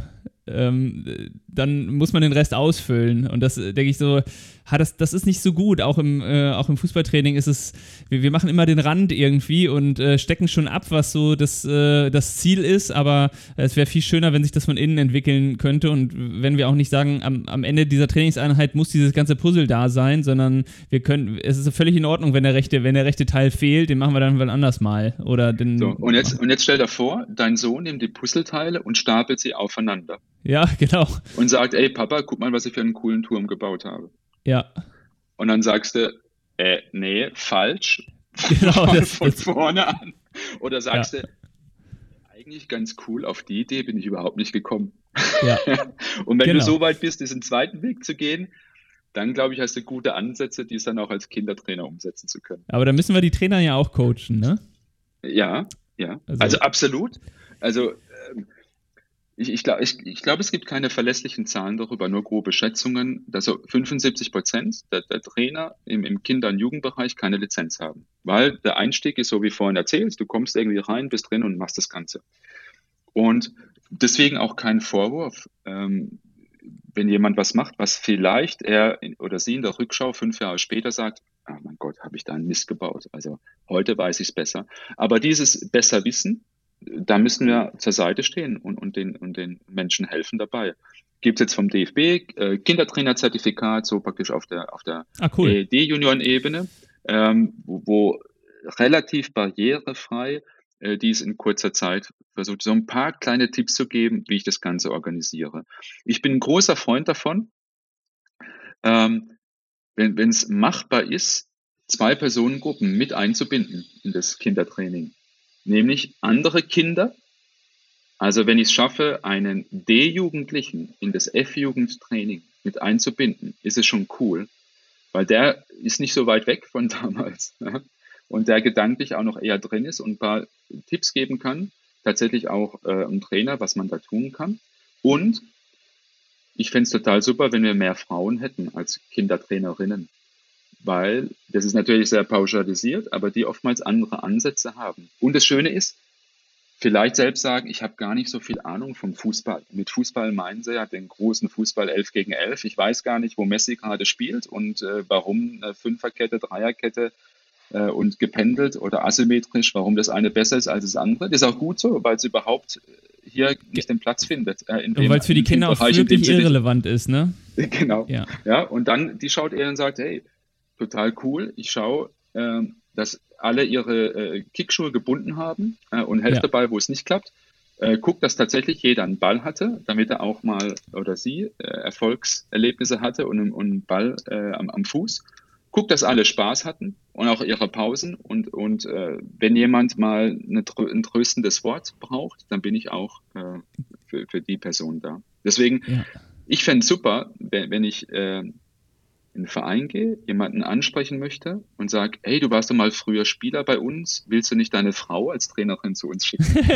ähm, dann muss man den Rest ausfüllen. Und das äh, denke ich so, ha, das, das ist nicht so gut. Auch im, äh, auch im Fußballtraining ist es, wir, wir machen immer den Rand irgendwie und äh, stecken schon ab, was so das, äh, das Ziel ist, aber es wäre viel schöner, wenn sich das von innen entwickeln könnte und wenn wir auch nicht sagen, am, am Ende dieser Trainingseinheit muss dieses ganze Puzzle da sein, sondern wir können, es ist völlig in Ordnung, wenn der rechte, wenn der rechte Teil fehlt, den machen wir dann wann anders mal. Oder den, So, und jetzt, und jetzt stell dir vor, dein Sohn nimmt die Puzzleteile und stapelt sie aufeinander Ja, genau. und sagt, ey Papa, guck mal, was ich für einen coolen Turm gebaut habe. Ja, Und dann sagst du, äh, nee, falsch. Genau, das- von das- vorne an. Oder sagst du, eigentlich ganz cool. Auf die Idee bin ich überhaupt nicht gekommen. Ja. Und wenn Genau. du so weit bist, diesen zweiten Weg zu gehen, dann glaube ich, hast du gute Ansätze, dies dann auch als Kindertrainer umsetzen zu können. Aber da müssen wir die Trainer ja auch coachen, ne? Ja, ja. Also- Also, absolut. Also ähm, ich, ich glaube, glaub, es gibt keine verlässlichen Zahlen darüber, nur grobe Schätzungen, dass so 75 Prozent der, der Trainer im, im Kinder- und Jugendbereich keine Lizenz haben. Weil der Einstieg ist so wie vorhin erzählt, du kommst irgendwie rein, bist drin und machst das Ganze. Und deswegen auch kein Vorwurf, ähm, wenn jemand was macht, was vielleicht er oder sie in der Rückschau fünf Jahre später sagt, ah mein Gott, habe ich da einen Mist gebaut. Also heute weiß ich es besser. Aber dieses besser wissen, da müssen wir zur Seite stehen und, und, den, und den Menschen helfen dabei. Gibt es jetzt vom DFB äh, Kindertrainerzertifikat, so praktisch auf der, auf der Ah, cool. ED-Junioren-Ebene, ähm, wo, wo relativ barrierefrei äh, dies in kurzer Zeit versucht, so ein paar kleine Tipps zu geben, wie ich das Ganze organisiere. Ich bin ein großer Freund davon, ähm, wenn es machbar ist, zwei Personengruppen mit einzubinden in das Kindertraining, nämlich andere Kinder. Also wenn ich es schaffe, einen D-Jugendlichen in das F-Jugendtraining mit einzubinden, ist es schon cool, weil der ist nicht so weit weg von damals ja, und der gedanklich auch noch eher drin ist und ein paar Tipps geben kann, tatsächlich auch äh, ein Trainer, was man da tun kann. Und ich fände es total super, wenn wir mehr Frauen hätten als Kindertrainerinnen, weil das ist natürlich sehr pauschalisiert, aber die oftmals andere Ansätze haben. Und das Schöne ist, vielleicht selbst sagen, ich habe gar nicht so viel Ahnung vom Fußball. Mit Fußball meinen sie ja den großen Fußball 11 gegen 11. Ich weiß gar nicht, wo Messi gerade spielt und äh, warum eine Fünferkette, Dreierkette äh, und gependelt oder asymmetrisch, warum das eine besser ist als das andere. Das ist auch gut so, weil es überhaupt hier nicht den Platz findet. Äh, in Und dem- weil es für die Kinder auch Bereich, wirklich irrelevant ist, ne? Genau. Ja. Ja, und dann, die schaut er und sagt, hey, total cool, ich schaue, ähm, dass alle ihre äh, Kickschuhe gebunden haben äh, und helfe Ja. dabei, wo es nicht klappt. Äh, guckt, dass tatsächlich jeder einen Ball hatte, damit er auch mal oder sie äh, Erfolgserlebnisse hatte und, einen Ball äh, am, am Fuß. Guckt, dass alle Spaß hatten und auch ihre Pausen. Und, und äh, wenn jemand mal eine, ein tröstendes Wort braucht, dann bin ich auch äh, für, für die Person da. Deswegen, Ja. ich fände es super, wenn, wenn ich äh, in einen Verein gehe, jemanden ansprechen möchte und sage, hey, du warst doch mal früher Spieler bei uns, willst du nicht deine Frau als Trainerin zu uns schicken? äh,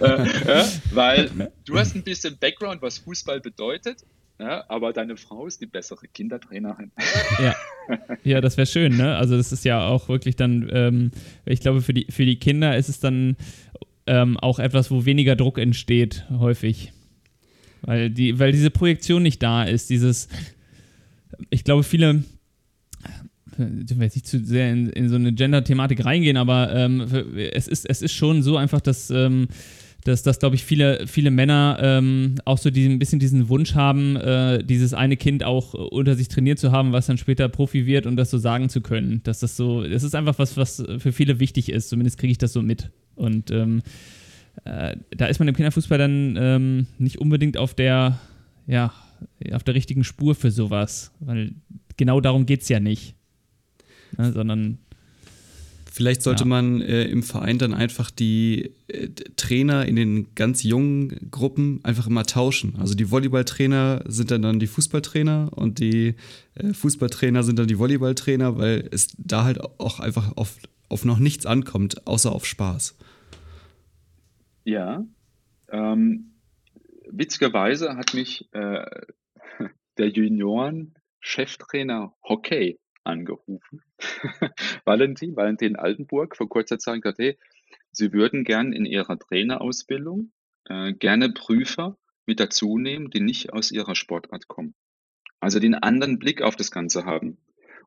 ja, weil du hast ein bisschen Background, was Fußball bedeutet, ja, aber deine Frau ist die bessere Kindertrainerin. Ja. ja, das wäre schön, ne? Also das ist ja auch wirklich dann, ähm, ich glaube, für die, für die Kinder ist es dann ähm, auch etwas, wo weniger Druck entsteht, häufig. Weil, die, weil diese Projektion nicht da ist, dieses, ich glaube, viele, dürfen wir jetzt nicht zu sehr in, in so eine Gender-Thematik reingehen, aber ähm, es, ist, es ist schon so einfach, dass, ähm, dass, dass glaube ich, viele, viele Männer ähm, auch so diesen, ein bisschen diesen Wunsch haben, äh, dieses eine Kind auch unter sich trainiert zu haben, was dann später Profi wird und das so sagen zu können. Dass das so, das ist einfach was, was für viele wichtig ist. Zumindest kriege ich das so mit. Und ähm, äh, da ist man im Kinderfußball dann ähm, nicht unbedingt auf der, ja, auf der richtigen Spur für sowas. Weil genau darum geht es ja nicht. Ne, sondern Vielleicht sollte Ja. man äh, im Verein dann einfach die äh, Trainer in den ganz jungen Gruppen einfach immer tauschen. Also die Volleyballtrainer sind dann, dann die Fußballtrainer und die äh, Fußballtrainer sind dann die Volleyballtrainer, weil es da halt auch einfach auf, auf noch nichts ankommt, außer auf Spaß. Ja, ähm, witzigerweise hat mich äh, der Junioren-Cheftrainer Hockey angerufen. Valentin, Valentin Altenburg, vor kurzer Zeit gesagt, hey, Sie würden gern in Ihrer Trainerausbildung äh, gerne Prüfer mit dazu nehmen, die nicht aus Ihrer Sportart kommen. Also den anderen Blick auf das Ganze haben.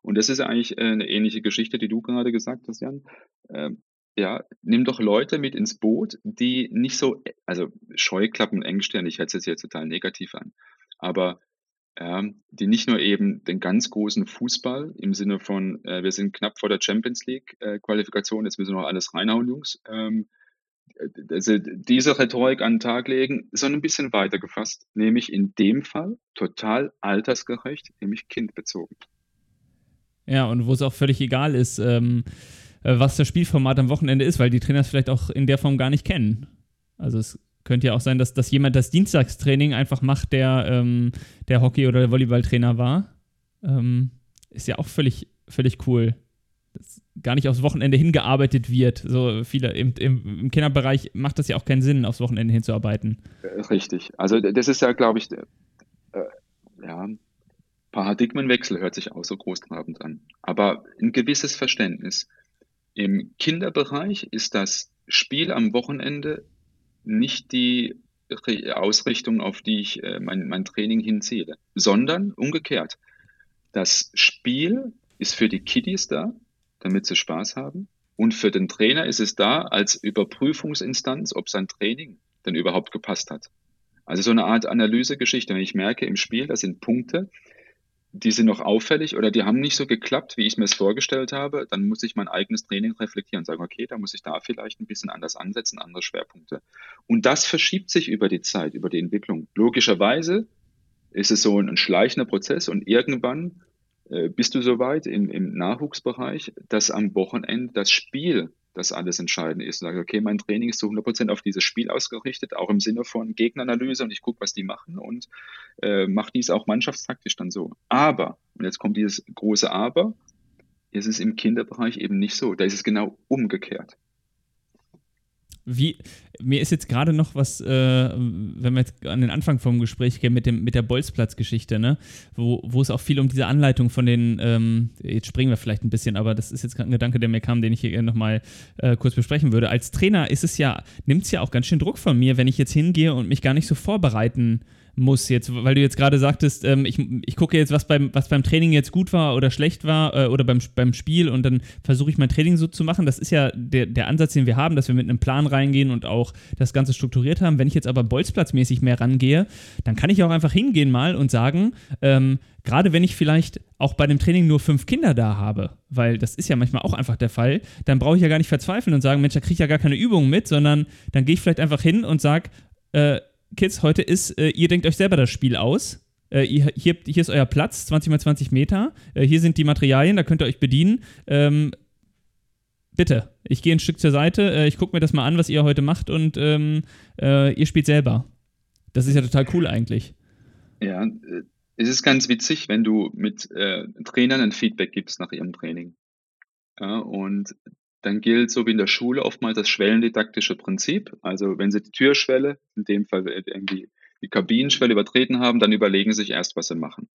Und das ist eigentlich äh, eine ähnliche Geschichte, die du gerade gesagt hast, Jan. Ähm, ja, nimm doch Leute mit ins Boot, die nicht so, also Scheuklappen, Engstirn, ich hätte es jetzt total negativ an, aber ähm, die nicht nur eben den ganz großen Fußball im Sinne von, äh, wir sind knapp vor der Champions League äh, jetzt müssen wir noch alles reinhauen, Jungs, ähm, also diese Rhetorik an den Tag legen, sondern ein bisschen weiter gefasst, nämlich in dem Fall total altersgerecht, nämlich kindbezogen. Ja, und wo es auch völlig egal ist, ähm, äh, was das Spielformat am Wochenende ist, weil die Trainer es vielleicht auch in der Form gar nicht kennen. Also es könnte ja auch sein, dass, dass jemand das Dienstagstraining einfach macht, der, ähm, der Hockey- oder Volleyballtrainer war. Ähm, ist ja auch völlig, völlig cool. Dass gar nicht aufs Wochenende hingearbeitet wird. So viele im, im, im Kinderbereich macht das ja auch keinen Sinn, aufs Wochenende hinzuarbeiten. Richtig. Also das ist ja, glaube ich, äh, ja, Paradigmenwechsel hört sich auch so großtrabend an. Aber ein gewisses Verständnis. Im Kinderbereich ist das Spiel am Wochenende nicht die Ausrichtung, auf die ich äh, mein, mein Training hinziehe, sondern umgekehrt. Das Spiel ist für die Kiddies da, damit sie Spaß haben. Und für den Trainer ist es da als Überprüfungsinstanz, ob sein Training denn überhaupt gepasst hat. Also so eine Art Analysegeschichte. Wenn ich merke im Spiel, das sind Punkte, die sind noch auffällig oder die haben nicht so geklappt, wie ich mir es vorgestellt habe, dann muss ich mein eigenes Training reflektieren und sagen, okay, da muss ich da vielleicht ein bisschen anders ansetzen, andere Schwerpunkte. Und das verschiebt sich über die Zeit, über die Entwicklung. Logischerweise ist es so ein schleichender Prozess und irgendwann äh, bist du soweit im, im Nachwuchsbereich, dass am Wochenende das Spiel das alles entscheidend ist. Und sage, okay, mein Training ist zu 100% auf dieses Spiel ausgerichtet, auch im Sinne von Gegneranalyse und ich gucke, was die machen und äh, mache dies auch mannschaftstaktisch dann so. Aber, und jetzt kommt dieses große Aber, ist es im Kinderbereich eben nicht so. Da ist es genau umgekehrt. Wie, mir ist jetzt gerade noch was, äh, wenn wir jetzt an den Anfang vom Gespräch gehen, mit, dem, mit der Bolzplatz-Geschichte, ne? wo, wo es auch viel um diese Anleitung von den, ähm, jetzt springen wir vielleicht ein bisschen, aber das ist jetzt gerade ein Gedanke, der mir kam, den ich hier nochmal äh, kurz besprechen würde. Als Trainer ist es ja, nimmt es ja auch ganz schön Druck von mir, wenn ich jetzt hingehe und mich gar nicht so vorbereiten muss jetzt, weil du jetzt gerade sagtest, ähm, ich, ich gucke jetzt, was beim, was beim Training jetzt gut war oder schlecht war äh, oder beim, beim Spiel und dann versuche ich mein Training so zu machen. Das ist ja der, der Ansatz, den wir haben, dass wir mit einem Plan reingehen und auch das Ganze strukturiert haben. Wenn ich jetzt aber bolzplatzmäßig mehr rangehe, dann kann ich auch einfach hingehen mal und sagen, ähm, gerade wenn ich vielleicht auch bei dem Training nur fünf Kinder da habe, weil das ist ja manchmal auch einfach der Fall, dann brauche ich ja gar nicht verzweifeln und sagen, Mensch, da kriege ich ja gar keine Übungen mit, sondern dann gehe ich vielleicht einfach hin und sage, äh, Kids, heute ist, äh, ihr denkt euch selber das Spiel aus. Äh, hier, hier, ist euer Platz, 20 mal 20 Meter. Äh, hier sind die Materialien, da könnt ihr euch bedienen. Ähm, bitte, ich gehe ein Stück zur Seite, äh, ich gucke mir das mal an, was ihr heute macht und ähm, äh, ihr spielt selber. Das ist ja total cool eigentlich. Ja, äh, es ist ganz witzig, wenn du mit Trainern ein Feedback gibst nach ihrem Training. Ja, und dann gilt so wie in der Schule oftmals das schwellendidaktische Prinzip. Also wenn Sie die Türschwelle, in dem Fall irgendwie die Kabinenschwelle übertreten haben, dann überlegen Sie sich erst, was Sie machen.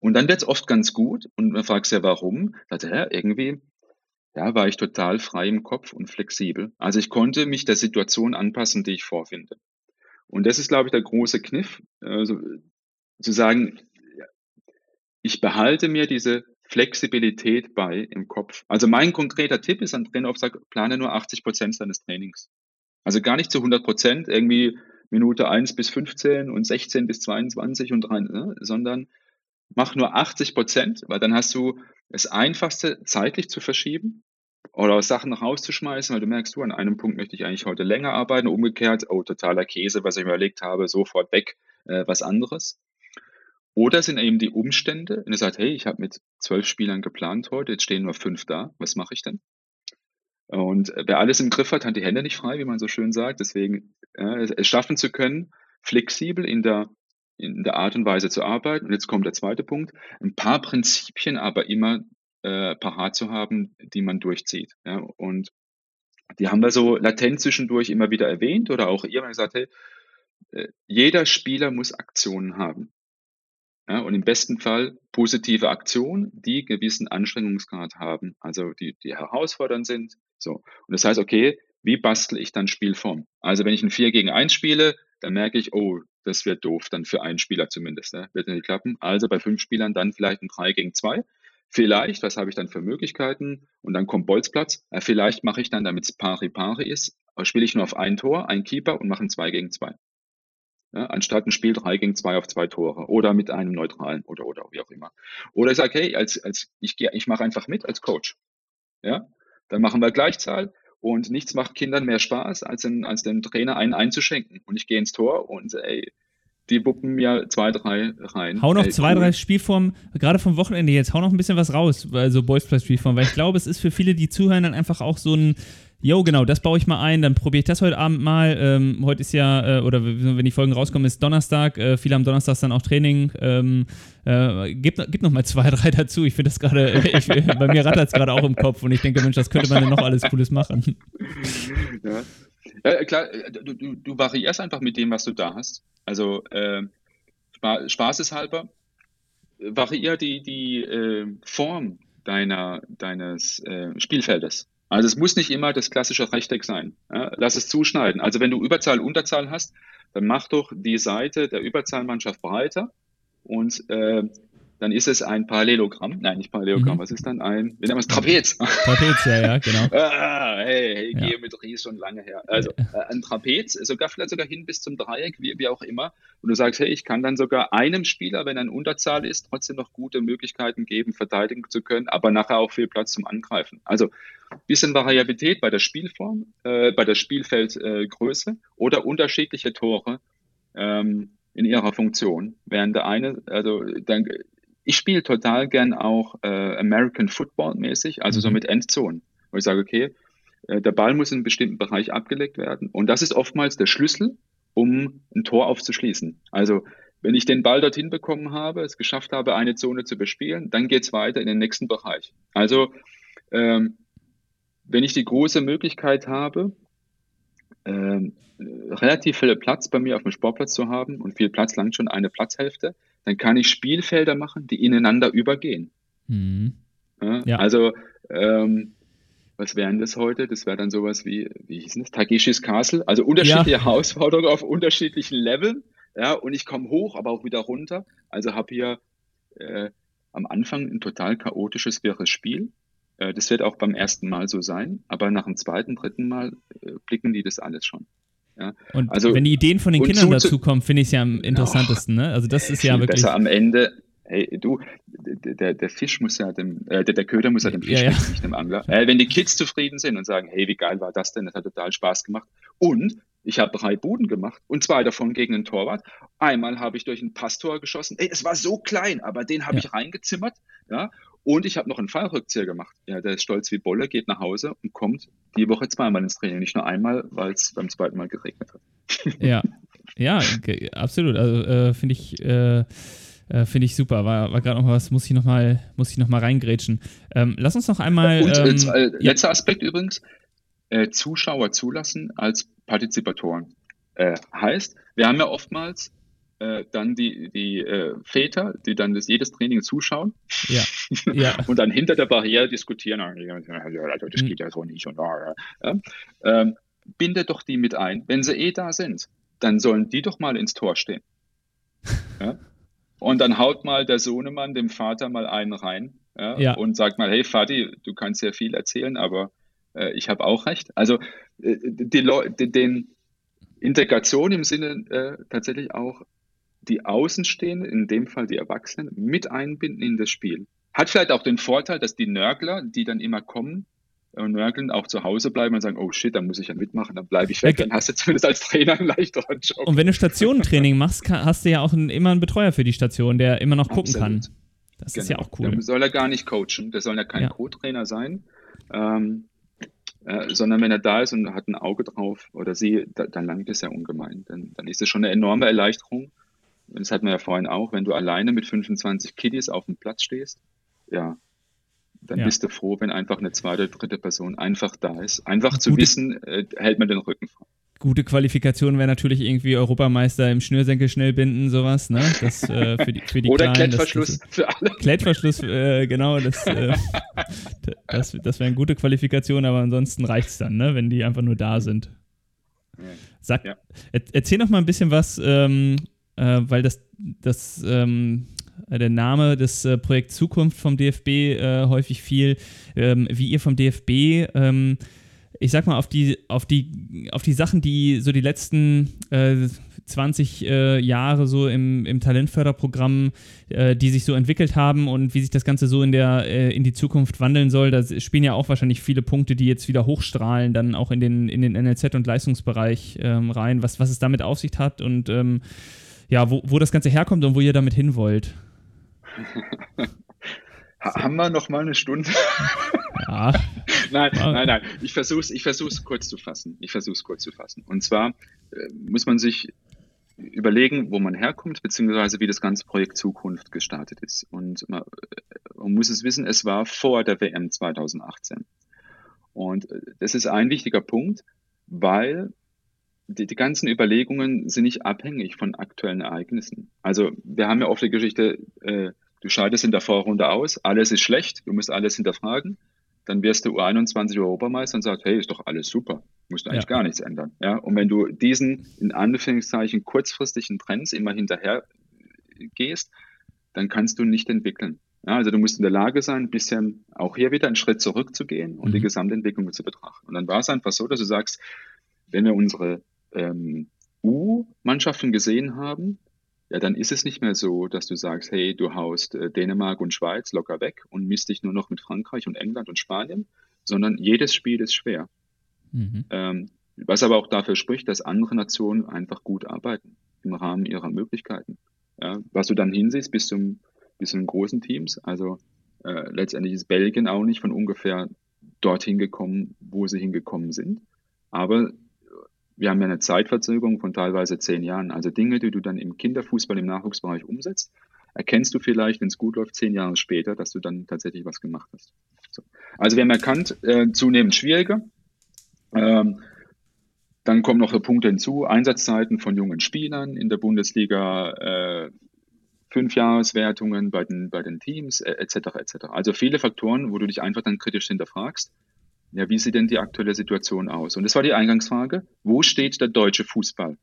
Und dann wird es oft ganz gut und man fragt sich ja, warum? Da ja, irgendwie ja, war ich total frei im Kopf und flexibel. Also ich konnte mich der Situation anpassen, die ich vorfinde. Und das ist, glaube ich, der große Kniff, also, zu sagen, ich behalte mir diese Flexibilität bei im Kopf. Also mein konkreter Tipp ist an Trainer, sage, plane nur 80 Prozent seines Trainings. Also gar nicht zu 100 Prozent, irgendwie Minute 1 bis 15 und 16 bis 22 und 3, ne? sondern mach nur 80 Prozent, weil dann hast du das Einfachste zeitlich zu verschieben oder Sachen rauszuschmeißen, weil du merkst, du, an einem Punkt möchte ich eigentlich heute länger arbeiten, umgekehrt, oh, totaler Käse, was ich mir überlegt habe, sofort weg, äh, was anderes. Oder sind eben die Umstände, wenn ihr sagt, hey, ich habe mit zwölf Spielern geplant heute, jetzt stehen nur fünf da, was mache ich denn? Und wer alles im Griff hat, hat die Hände nicht frei, wie man so schön sagt. Deswegen äh, es schaffen zu können, flexibel in der, in der Art und Weise zu arbeiten. Und jetzt kommt der zweite Punkt, ein paar Prinzipien aber immer äh, parat zu haben, die man durchzieht. Ja? Und die haben wir so latent zwischendurch immer wieder erwähnt oder auch ihr, wenn ihr sagt, hey, äh, jeder Spieler muss Aktionen haben. Ja, und im besten Fall positive Aktionen, die gewissen Anstrengungsgrad haben, also die, die herausfordernd sind. So. Und das heißt, okay, wie bastle ich dann Spielform? Also wenn ich ein 4 gegen 1 spiele, dann merke ich, oh, das wird doof, dann für einen Spieler zumindest. Ne? Wird nicht klappen. Also bei fünf Spielern dann vielleicht ein 3 gegen 2. Vielleicht, was habe ich dann für Möglichkeiten? Und dann kommt Bolzplatz. Ja, vielleicht mache ich dann, damit es pari-pari ist, spiele ich nur auf ein Tor, ein Keeper und mache ein 2 gegen 2 ja, anstatt ein Spiel 3 gegen 2 auf zwei Tore oder mit einem neutralen oder oder wie auch immer. Oder ich sage, hey, als, als ich, ich mache einfach mit als Coach. Ja, dann machen wir Gleichzahl und nichts macht Kindern mehr Spaß, als, den, als dem Trainer einen einzuschenken. Und ich gehe ins Tor und ey, die wuppen ja zwei, drei rein. Hau noch zwei, drei Spielformen, gerade vom Wochenende jetzt, hau noch ein bisschen was raus, also Boys Plus Spielformen, weil ich glaube, es ist für viele, die zuhören, dann einfach auch so ein, Jo, genau, das baue ich mal ein, dann probiere ich das heute Abend mal. Ähm, heute ist ja, äh, oder wenn die Folgen rauskommen, ist Donnerstag. Äh, viele haben Donnerstags dann auch Training. Ähm, äh, gib, gib noch mal zwei, drei dazu. Ich finde das gerade, bei mir rattert es gerade auch im Kopf und ich denke, Mensch, das könnte man denn noch alles Cooles machen. Ja. Ja, klar, äh, du, du, variierst einfach mit dem, was du da hast. Also äh, Spaßeshalber, variier die, die äh, Form deiner, deines äh, Spielfeldes. Also es muss nicht immer das klassische Rechteck sein. Ja, lass es zuschneiden. Also wenn du Überzahl, Unterzahl hast, dann mach doch die Seite der Überzahlmannschaft breiter und äh, dann ist es ein Parallelogramm. Nein, nicht Parallelogramm. Mhm. Was ist dann ein? Wir nennen es Trapez. Trapez, ja, ja, genau. ah, hey, hey ja. Geometrie ist schon lange her. Also äh, ein Trapez, sogar vielleicht sogar hin bis zum Dreieck, wie, wie auch immer. Und du sagst, hey, ich kann dann sogar einem Spieler, wenn er in Unterzahl ist, trotzdem noch gute Möglichkeiten geben, verteidigen zu können, aber nachher auch viel Platz zum Angreifen. Also bisschen Variabilität bei der Spielform, äh, bei der Spielfeldgröße äh, oder unterschiedliche Tore ähm, in ihrer Funktion. Während der eine, also dann ich spiele total gern auch äh, American Football mäßig, also so mhm. mit Endzonen, wo ich sage, okay, äh, der Ball muss in einem bestimmten Bereich abgelegt werden. Und das ist oftmals der Schlüssel, um ein Tor aufzuschließen. Also wenn ich den Ball dorthin bekommen habe, es geschafft habe, eine Zone zu bespielen, dann geht es weiter in den nächsten Bereich. Also ähm, wenn ich die große Möglichkeit habe, ähm, relativ viel Platz bei mir auf dem Sportplatz zu haben und viel Platz langt schon eine Platzhälfte, dann kann ich Spielfelder machen, die ineinander übergehen. Mhm. Ja, ja. Also, ähm, was wären das heute? Das wäre dann sowas wie, wie hieß das? Takeshis Castle. Also unterschiedliche ja. Herausforderungen auf unterschiedlichen Leveln. Ja, und ich komme hoch, aber auch wieder runter. Also habe hier äh, am Anfang ein total chaotisches, wirres Spiel. Äh, das wird auch beim ersten Mal so sein, aber nach dem zweiten, dritten Mal äh, blicken die das alles schon. Ja, und also, wenn die Ideen von den Kindern dazukommen, finde ich es ja am interessantesten. Ne? Also das ist ja wirklich. Besser am Ende. Hey, du, der, der Fisch muss ja dem, äh, der, der Köder muss ja dem Fisch ja, ja. nicht dem Angler. Äh, wenn die Kids zufrieden sind und sagen, hey, wie geil war das denn? Das hat total Spaß gemacht. Und ich habe drei Buden gemacht und zwei davon gegen einen Torwart. Einmal habe ich durch ein Passtor geschossen. Ey, es war so klein, aber den habe ja. ich reingezimmert. Ja, und ich habe noch einen Fallrückzieher gemacht. Ja, der ist stolz wie Bolle, geht nach Hause und kommt die Woche zweimal ins Training. Nicht nur einmal, weil es beim zweiten Mal geregnet hat. Ja, ja, absolut. Also äh, finde ich. Äh, äh, Finde ich super. War, war gerade noch was, muss ich noch mal, muss ich noch mal reingrätschen. Ähm, lass uns noch einmal. Und äh, ähm, äh, letzter ja. Aspekt übrigens: äh, Zuschauer zulassen als Partizipatoren. Äh, heißt, wir haben ja oftmals äh, dann die, die äh, Väter, die dann das, jedes Training zuschauen ja. Ja. und dann hinter der Barriere diskutieren, also das geht ja so nicht und ja. ähm, binde doch die mit ein. Wenn sie eh da sind, dann sollen die doch mal ins Tor stehen. Ja? Und dann haut mal der Sohnemann dem Vater mal einen rein ja, ja. und sagt mal, hey Vati, du kannst ja viel erzählen, aber äh, ich habe auch recht. Also äh, die Leute, den Integration im Sinne äh, tatsächlich auch die Außenstehenden, in dem Fall die Erwachsenen, mit einbinden in das Spiel. Hat vielleicht auch den Vorteil, dass die Nörgler, die dann immer kommen, und nörgeln, auch zu Hause bleiben und sagen, oh shit, dann muss ich ja mitmachen, dann bleibe ich weg, dann hast du zumindest als Trainer einen leichteren Job. Und wenn du Stationentraining machst, hast du ja auch einen, immer einen Betreuer für die Station, der immer noch gucken Absolut. kann. Das genau. ist ja genau. auch cool. Der soll er gar nicht coachen, der soll ja kein ja. Co-Trainer sein, ähm, äh, sondern wenn er da ist und hat ein Auge drauf oder sie, da, dann langt es ja ungemein. Dann, dann ist es schon eine enorme Erleichterung das hatten wir ja vorhin auch, wenn du alleine mit 25 Kiddies auf dem Platz stehst, ja, dann ja. bist du froh, wenn einfach eine zweite, dritte Person einfach da ist. Einfach zu Gute, wissen, äh, hält man den Rücken frei. Gute Qualifikation wäre natürlich irgendwie Europameister im Schnürsenkel schnell binden, sowas, ne? Das, äh, für die, für die Oder Kleinen, Klettverschluss das, das, für alle. Klettverschluss, äh, genau, das, äh, das, das wäre eine gute Qualifikation, aber ansonsten reicht es dann, ne? Wenn die einfach nur da sind. Sag, ja. erzähl noch mal ein bisschen was ähm, äh, weil das, das ähm, der Name des äh, Projekts Zukunft vom DFB äh, häufig fiel, ähm, wie ihr vom DFB, ähm, ich sag mal, auf die, auf die, auf die Sachen, die so die letzten äh, 20 äh, Jahre so im, im Talentförderprogramm, äh, die sich so entwickelt haben und wie sich das Ganze so in, der, äh, in die Zukunft wandeln soll. Da spielen ja auch wahrscheinlich viele Punkte, die jetzt wieder hochstrahlen, dann auch in den, in den NLZ und Leistungsbereich ähm, rein, was, was es damit auf sich hat und ähm, ja, wo, wo das Ganze herkommt und wo ihr damit hin wollt. Haben wir noch mal eine Stunde? Ja. nein, nein, nein. Ich versuche es ich versuch's kurz zu fassen. Ich versuche es kurz zu fassen. Und zwar äh, muss man sich überlegen, wo man herkommt, beziehungsweise wie das ganze Projekt Zukunft gestartet ist. Und man, äh, man muss es wissen, es war vor der WM 2018. Und äh, das ist ein wichtiger Punkt, weil die, die ganzen Überlegungen sind nicht abhängig von aktuellen Ereignissen. Also wir haben ja oft die Geschichte, äh, du scheidest in der Vorrunde aus, alles ist schlecht, du musst alles hinterfragen, dann wirst du U21 Europameister und sagst, hey, ist doch alles super, musst du eigentlich ja. gar nichts ändern. Ja? Und wenn du diesen, in Anführungszeichen, kurzfristigen Trends immer hinterher gehst, dann kannst du nicht entwickeln. Ja, also du musst in der Lage sein, ein bisschen auch hier wieder einen Schritt zurückzugehen und mhm. die Gesamtentwicklung zu betrachten. Und dann war es einfach so, dass du sagst, wenn wir unsere ähm, U-Mannschaften gesehen haben, ja, dann ist es nicht mehr so, dass du sagst, hey, du haust äh, Dänemark und Schweiz locker weg und misst dich nur noch mit Frankreich und England und Spanien, sondern jedes Spiel ist schwer. Mhm. Ähm, was aber auch dafür spricht, dass andere Nationen einfach gut arbeiten im Rahmen ihrer Möglichkeiten. Ja, was du dann hinsiehst bis zum, bis zu den großen Teams, also äh, letztendlich ist Belgien auch nicht von ungefähr dorthin gekommen, wo sie hingekommen sind. Aber wir haben ja eine Zeitverzögerung von teilweise zehn Jahren. Also Dinge, die du dann im Kinderfußball im Nachwuchsbereich umsetzt, erkennst du vielleicht, wenn es gut läuft, zehn Jahre später, dass du dann tatsächlich was gemacht hast. So. Also wir haben erkannt, äh, zunehmend schwieriger. Ähm, dann kommen noch Punkte hinzu, Einsatzzeiten von jungen Spielern in der Bundesliga, äh, Fünfjahreswertungen bei den, bei den Teams, etc. Äh, etc. Also viele Faktoren, wo du dich einfach dann kritisch hinterfragst ja, wie sieht denn die aktuelle Situation aus? Und das war die Eingangsfrage. Wo steht der deutsche Fußball?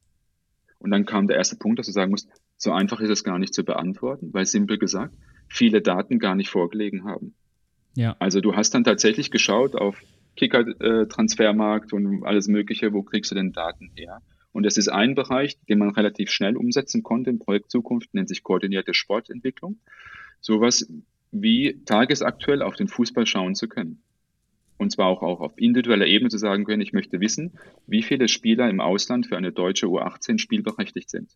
Und dann kam der erste Punkt, dass du sagen musst, so einfach ist es gar nicht zu beantworten, weil simpel gesagt, viele Daten gar nicht vorgelegen haben. Ja. Also du hast dann tatsächlich geschaut auf Kicker-Transfermarkt und alles Mögliche, wo kriegst du denn Daten her? Und das ist ein Bereich, den man relativ schnell umsetzen konnte im Projekt Zukunft, nennt sich koordinierte Sportentwicklung. Sowas wie tagesaktuell auf den Fußball schauen zu können und zwar auch, auch auf individueller Ebene zu sagen können, ich möchte wissen, wie viele Spieler im Ausland für eine deutsche U18 spielberechtigt sind.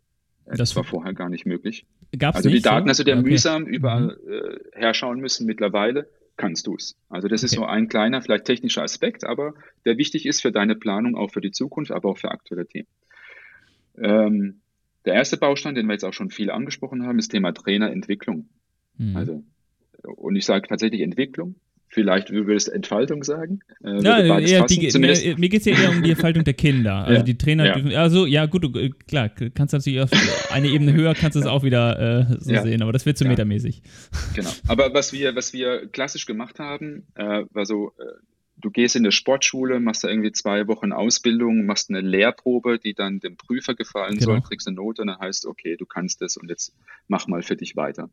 Das, das war vorher gar nicht möglich. Gab's also die Daten so? hast du dir mühsam überall mhm. äh, herschauen müssen. Mittlerweile kannst du es. Also das okay. ist so ein kleiner, vielleicht technischer Aspekt, aber der wichtig ist für deine Planung, auch für die Zukunft, aber auch für aktuelle Themen. Ähm, der erste Baustein, den wir jetzt auch schon viel angesprochen haben, ist Thema Trainerentwicklung. Mhm. Also, und ich sage tatsächlich Entwicklung, Vielleicht würdest du Entfaltung sagen? Äh, ja, eher die, mir, mir geht es ja eher um die Entfaltung der Kinder. Also ja, die Trainer ja. dürfen, also ja gut, äh, klar, kannst du natürlich auf eine Ebene höher kannst du es auch wieder äh, so ja. sehen, aber das wird zu metamäßig. Genau. Aber was wir, was wir klassisch gemacht haben, äh, war so, äh, du gehst in eine Sportschule, machst da irgendwie zwei Wochen Ausbildung, machst eine Lehrprobe, die dann dem Prüfer gefallen genau. soll, kriegst eine Note und dann heißt, okay, du kannst es und jetzt mach mal für dich weiter.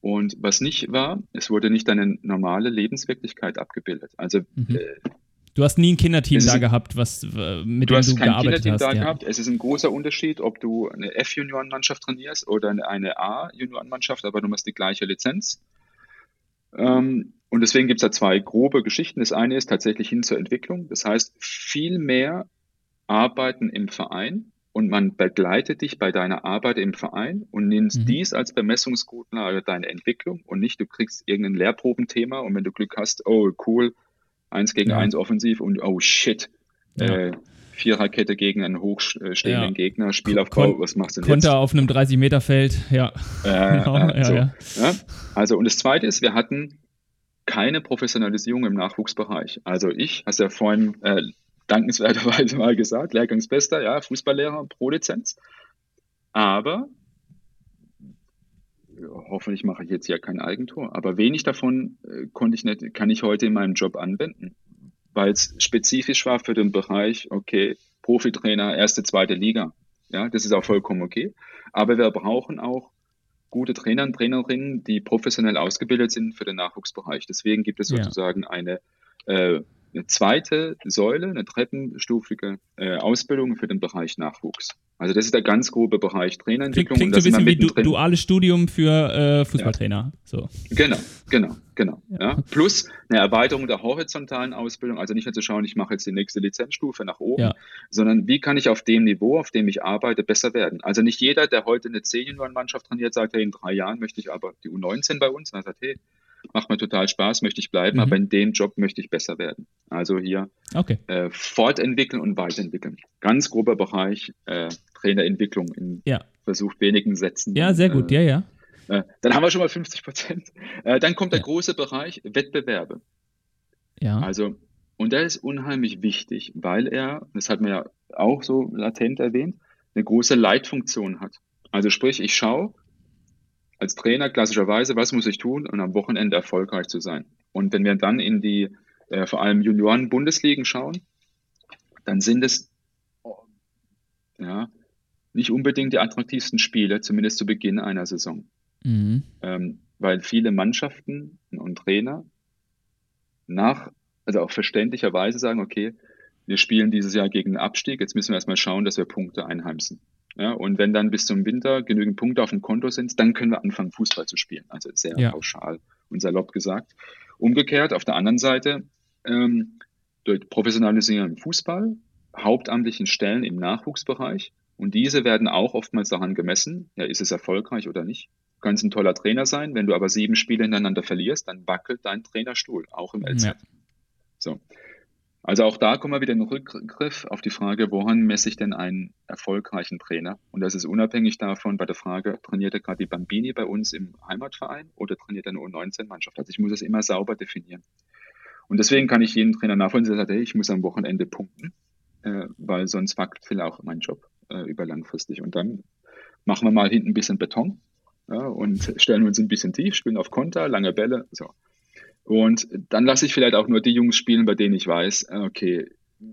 Und was nicht war, es wurde nicht deine normale Lebenswirklichkeit abgebildet. Also mhm. äh, Du hast nie ein Kinderteam da gehabt, was, äh, mit du dem du kein gearbeitet Kinderteam hast. Da ja. gehabt. Es ist ein großer Unterschied, ob du eine F-Juniorenmannschaft trainierst oder eine A-Juniorenmannschaft, aber du hast die gleiche Lizenz. Ähm, und deswegen gibt es da zwei grobe Geschichten. Das eine ist tatsächlich hin zur Entwicklung. Das heißt, viel mehr arbeiten im Verein und man begleitet dich bei deiner Arbeit im Verein und nimmst mhm. dies als Bemessungsgrundlage deine Entwicklung und nicht, du kriegst irgendein Lehrprobenthema und wenn du Glück hast, oh cool, eins gegen ja. eins offensiv und oh shit, ja. äh, Viererkette gegen einen hochstehenden ja. Gegner, Spielaufbau, Kon was machst du denn Konter jetzt? auf einem 30-Meter-Feld, ja. Äh, genau, äh, so. ja, Also, und das Zweite ist, wir hatten keine Professionalisierung im Nachwuchsbereich. Also ich, hast ja vorhin äh, dankenswerterweise mal gesagt, Lehrgangsbester, ja, Fußballlehrer, pro Lizenz. Aber hoffentlich mache ich jetzt hier kein Eigentor, aber wenig davon äh, konnte ich nicht, kann ich heute in meinem Job anwenden, weil es spezifisch war für den Bereich, okay, Profitrainer, erste, zweite Liga. Ja, das ist auch vollkommen okay. Aber wir brauchen auch gute Trainer und Trainerinnen, die professionell ausgebildet sind für den Nachwuchsbereich. Deswegen gibt es sozusagen ja. eine äh, eine zweite Säule, eine treppenstufige äh, Ausbildung für den Bereich Nachwuchs. Also das ist der ganz grobe Bereich Trainerentwicklung. Klingt, klingt so ein bisschen wie du, duales Studium für äh, Fußballtrainer. Ja. So. Genau, genau, genau. Ja. ja. Plus eine Erweiterung der horizontalen Ausbildung, also nicht nur zu schauen, ich mache jetzt die nächste Lizenzstufe nach oben, sondern wie kann ich auf dem Niveau, auf dem ich arbeite, besser werden. Also nicht jeder, der heute eine C-Junioren-Mannschaft trainiert, sagt, hey, in drei Jahren möchte ich aber die U19 bei uns. Und er sagt, hey, macht mir total Spaß, möchte ich bleiben, mhm. aber in dem Job möchte ich besser werden. Also hier okay. äh, fortentwickeln und weiterentwickeln. Ganz grober Bereich äh, Trainerentwicklung in ja. versucht wenigen Sätzen. Ja, sehr gut, äh, ja, ja. Äh, dann haben wir schon mal 50 Prozent. Äh, dann kommt der ja. große Bereich Wettbewerbe. Ja. Also, und der ist unheimlich wichtig, weil er, das hat man ja auch so latent erwähnt, eine große Leitfunktion hat. Also sprich, ich schaue, als Trainer klassischerweise, was muss ich tun, um am Wochenende erfolgreich zu sein. Und wenn wir dann in die äh, vor allem Junioren-Bundesligen schauen, dann sind es ja, nicht unbedingt die attraktivsten Spiele, zumindest zu Beginn einer Saison. Mhm. Ähm, weil viele Mannschaften und Trainer nach, also auch verständlicherweise sagen, okay, wir spielen dieses Jahr gegen den Abstieg, jetzt müssen wir erstmal schauen, dass wir Punkte einheimsen. Ja, und wenn dann bis zum Winter genügend Punkte auf dem Konto sind, dann können wir anfangen, Fußball zu spielen. Also sehr ja. pauschal und salopp gesagt. Umgekehrt, auf der anderen Seite, ähm, durch Professionalisierung im Fußball, hauptamtlichen Stellen im Nachwuchsbereich. Und diese werden auch oftmals daran gemessen, ja, ist es erfolgreich oder nicht. Du kannst ein toller Trainer sein, wenn du aber sieben Spiele hintereinander verlierst, dann wackelt dein Trainerstuhl, auch im LZ. Ja. So. Also auch da kommen wir wieder in den Rückgriff auf die Frage, woran messe ich denn einen erfolgreichen Trainer? Und das ist unabhängig davon bei der Frage, trainiert er gerade die Bambini bei uns im Heimatverein oder trainiert er eine U19-Mannschaft? Also ich muss es immer sauber definieren. Und deswegen kann ich jeden Trainer nachvollziehen, der sagt, hey, ich muss am Wochenende punkten, äh, weil sonst wackelt vielleicht auch mein Job äh, über langfristig. Und dann machen wir mal hinten ein bisschen Beton ja, und stellen uns ein bisschen tief, spielen auf Konter, lange Bälle. So. Und dann lasse ich vielleicht auch nur die Jungs spielen, bei denen ich weiß, okay,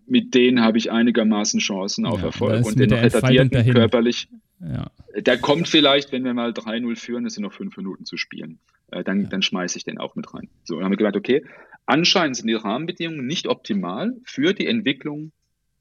mit denen habe ich einigermaßen Chancen auf ja, Erfolg und den retardierten körperlich. Ja. Der kommt vielleicht, wenn wir mal 3-0 führen, es sind noch fünf Minuten zu spielen. Äh, dann, ja. dann schmeiße ich den auch mit rein. So, dann haben wir gedacht, okay, anscheinend sind die Rahmenbedingungen nicht optimal für die Entwicklung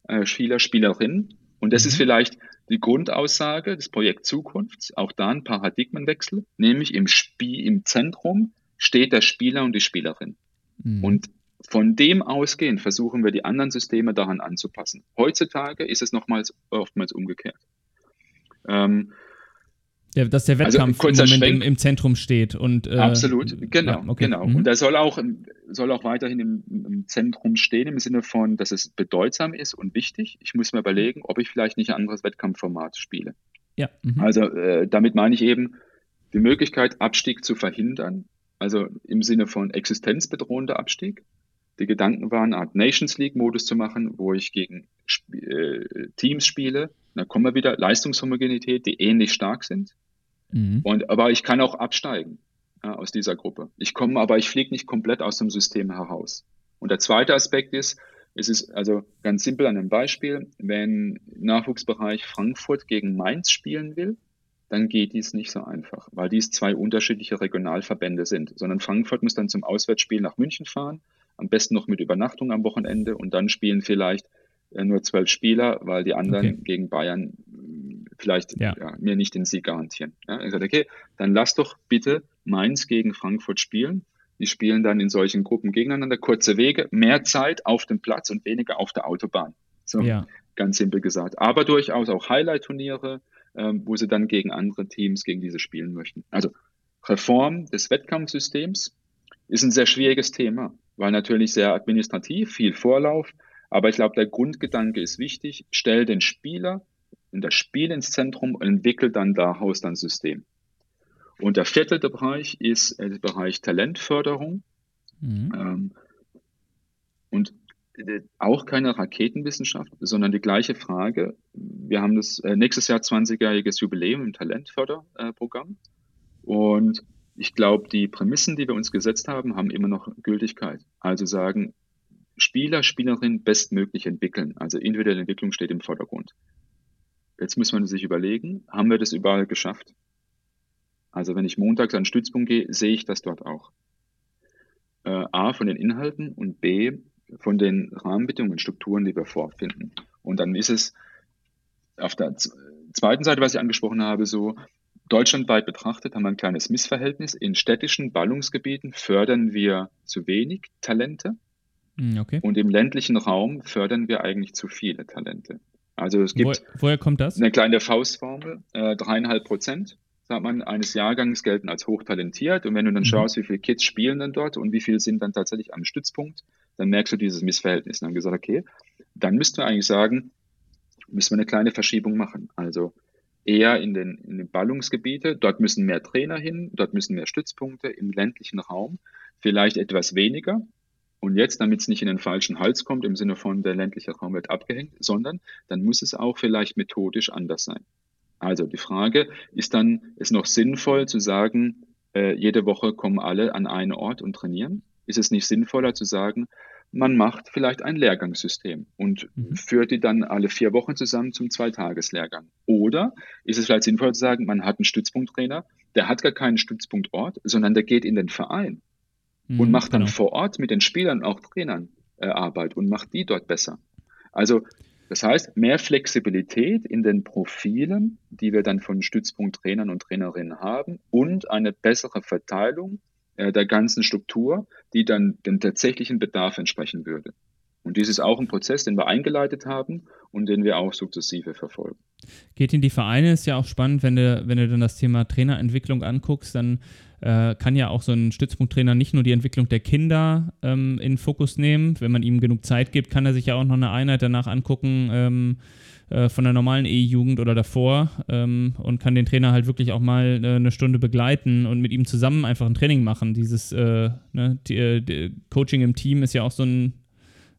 äh, Spieler, Spielerinnen. Und das mhm. ist vielleicht die Grundaussage des Projekts Zukunft, auch da ein Paradigmenwechsel, nämlich im Spiel, im Zentrum steht der Spieler und die Spielerin. Mhm. Und von dem ausgehend versuchen wir die anderen Systeme daran anzupassen. Heutzutage ist es nochmals oftmals umgekehrt. Ähm, ja, dass der also Wettkampf also, im Moment im, im, Zentrum steht. Und, äh, Absolut, genau, ja, okay. genau. Mhm. Und er soll auch, soll auch weiterhin im, im, Zentrum stehen, im Sinne von, dass es bedeutsam ist und wichtig. Ich muss mir überlegen, ob ich vielleicht nicht ein anderes Wettkampfformat spiele. Ja. Mhm. Also äh, damit meine ich eben, die Möglichkeit, Abstieg zu verhindern, also im Sinne von existenzbedrohender Abstieg. Die Gedanken waren, eine Art Nations League-Modus zu machen, wo ich gegen äh, Teams spiele. Da kommen wir wieder Leistungshomogenität, die ähnlich stark sind. Mhm. Und, aber ich kann auch absteigen ja, aus dieser Gruppe. Ich komme, aber ich fliege nicht komplett aus dem System heraus. Und der zweite Aspekt ist, es ist also ganz simpel an einem Beispiel, wenn Nachwuchsbereich Frankfurt gegen Mainz spielen will, dann geht dies nicht so einfach, weil dies zwei unterschiedliche Regionalverbände sind, sondern Frankfurt muss dann zum Auswärtsspiel nach München fahren, am besten noch mit Übernachtung am Wochenende und dann spielen vielleicht äh, nur zwölf Spieler, weil die anderen okay. gegen Bayern hm, vielleicht ja. Ja, mir nicht den Sieg garantieren. Ja, ich sage, okay, dann lass doch bitte Mainz gegen Frankfurt spielen. Die spielen dann in solchen Gruppen gegeneinander, kurze Wege, mehr Zeit auf dem Platz und weniger auf der Autobahn. So, ja. ganz simpel gesagt. Aber durchaus auch Highlight-Turniere, wo sie dann gegen andere Teams gegen diese spielen möchten. Also Reform des Wettkampfsystems ist ein sehr schwieriges Thema, weil natürlich sehr administrativ, viel Vorlauf, aber ich glaube, der Grundgedanke ist wichtig, stell den Spieler und das Spiel ins Zentrum und entwickle dann daraus dann System. Und der vierte Bereich ist der Bereich Talentförderung. Mhm. Ähm, und äh, auch keine Raketenwissenschaft, sondern die gleiche Frage. Wir haben das äh, nächstes Jahr 20-jähriges Jubiläum im Talentförderprogramm. Und ich glaube, die Prämissen, die wir uns gesetzt haben, haben immer noch Gültigkeit. Also sagen, Spieler, Spielerin bestmöglich entwickeln. Also individuelle Entwicklung steht im Vordergrund. Jetzt muss man sich überlegen, haben wir das überall geschafft? Also wenn ich montags an den Stützpunkt gehe, sehe ich das dort auch. Äh, A von den Inhalten und B von den Rahmenbedingungen, Strukturen, die wir vorfinden. Und dann ist es auf der zweiten Seite, was ich angesprochen habe, so, deutschlandweit betrachtet haben wir ein kleines Missverhältnis. In städtischen Ballungsgebieten fördern wir zu wenig Talente. Hm, okay. Und im ländlichen Raum fördern wir eigentlich zu viele Talente. Also es gibt Wo, woher kommt das? eine kleine Faustformel, äh, dreieinhalb Prozent sagt man, eines Jahrgangs gelten als hochtalentiert. Und wenn du dann mhm. schaust, wie viele Kids spielen dann dort und wie viele sind dann tatsächlich am Stützpunkt, dann merkst du dieses Missverhältnis. Und dann gesagt, okay, dann müssten wir eigentlich sagen, müssen wir eine kleine Verschiebung machen. Also eher in den, in den Ballungsgebiete, dort müssen mehr Trainer hin, dort müssen mehr Stützpunkte im ländlichen Raum, vielleicht etwas weniger. Und jetzt, damit es nicht in den falschen Hals kommt, im Sinne von der ländliche Raum wird abgehängt, sondern dann muss es auch vielleicht methodisch anders sein. Also die Frage, ist dann es noch sinnvoll zu sagen, äh, jede Woche kommen alle an einen Ort und trainieren? Ist es nicht sinnvoller zu sagen, man macht vielleicht ein Lehrgangssystem und mhm. führt die dann alle vier Wochen zusammen zum Zweitageslehrgang. Oder ist es vielleicht sinnvoll zu sagen, man hat einen Stützpunkttrainer, der hat gar keinen Stützpunktort, sondern der geht in den Verein mhm, und macht dann genau. vor Ort mit den Spielern auch Trainern äh, Arbeit und macht die dort besser. Also das heißt, mehr Flexibilität in den Profilen, die wir dann von Stützpunkttrainern und Trainerinnen haben und eine bessere Verteilung äh, der ganzen Struktur, die dann dem tatsächlichen Bedarf entsprechen würde. Und dies ist auch ein Prozess, den wir eingeleitet haben und den wir auch sukzessive verfolgen. Geht in die Vereine, ist ja auch spannend, wenn du, wenn du dann das Thema Trainerentwicklung anguckst, dann äh, kann ja auch so ein Stützpunkttrainer nicht nur die Entwicklung der Kinder ähm, in Fokus nehmen. Wenn man ihm genug Zeit gibt, kann er sich ja auch noch eine Einheit danach angucken, ähm, äh, von der normalen E-Jugend oder davor ähm, und kann den Trainer halt wirklich auch mal äh, eine Stunde begleiten und mit ihm zusammen einfach ein Training machen. Dieses äh, ne, die, äh, die Coaching im Team ist ja auch so ein,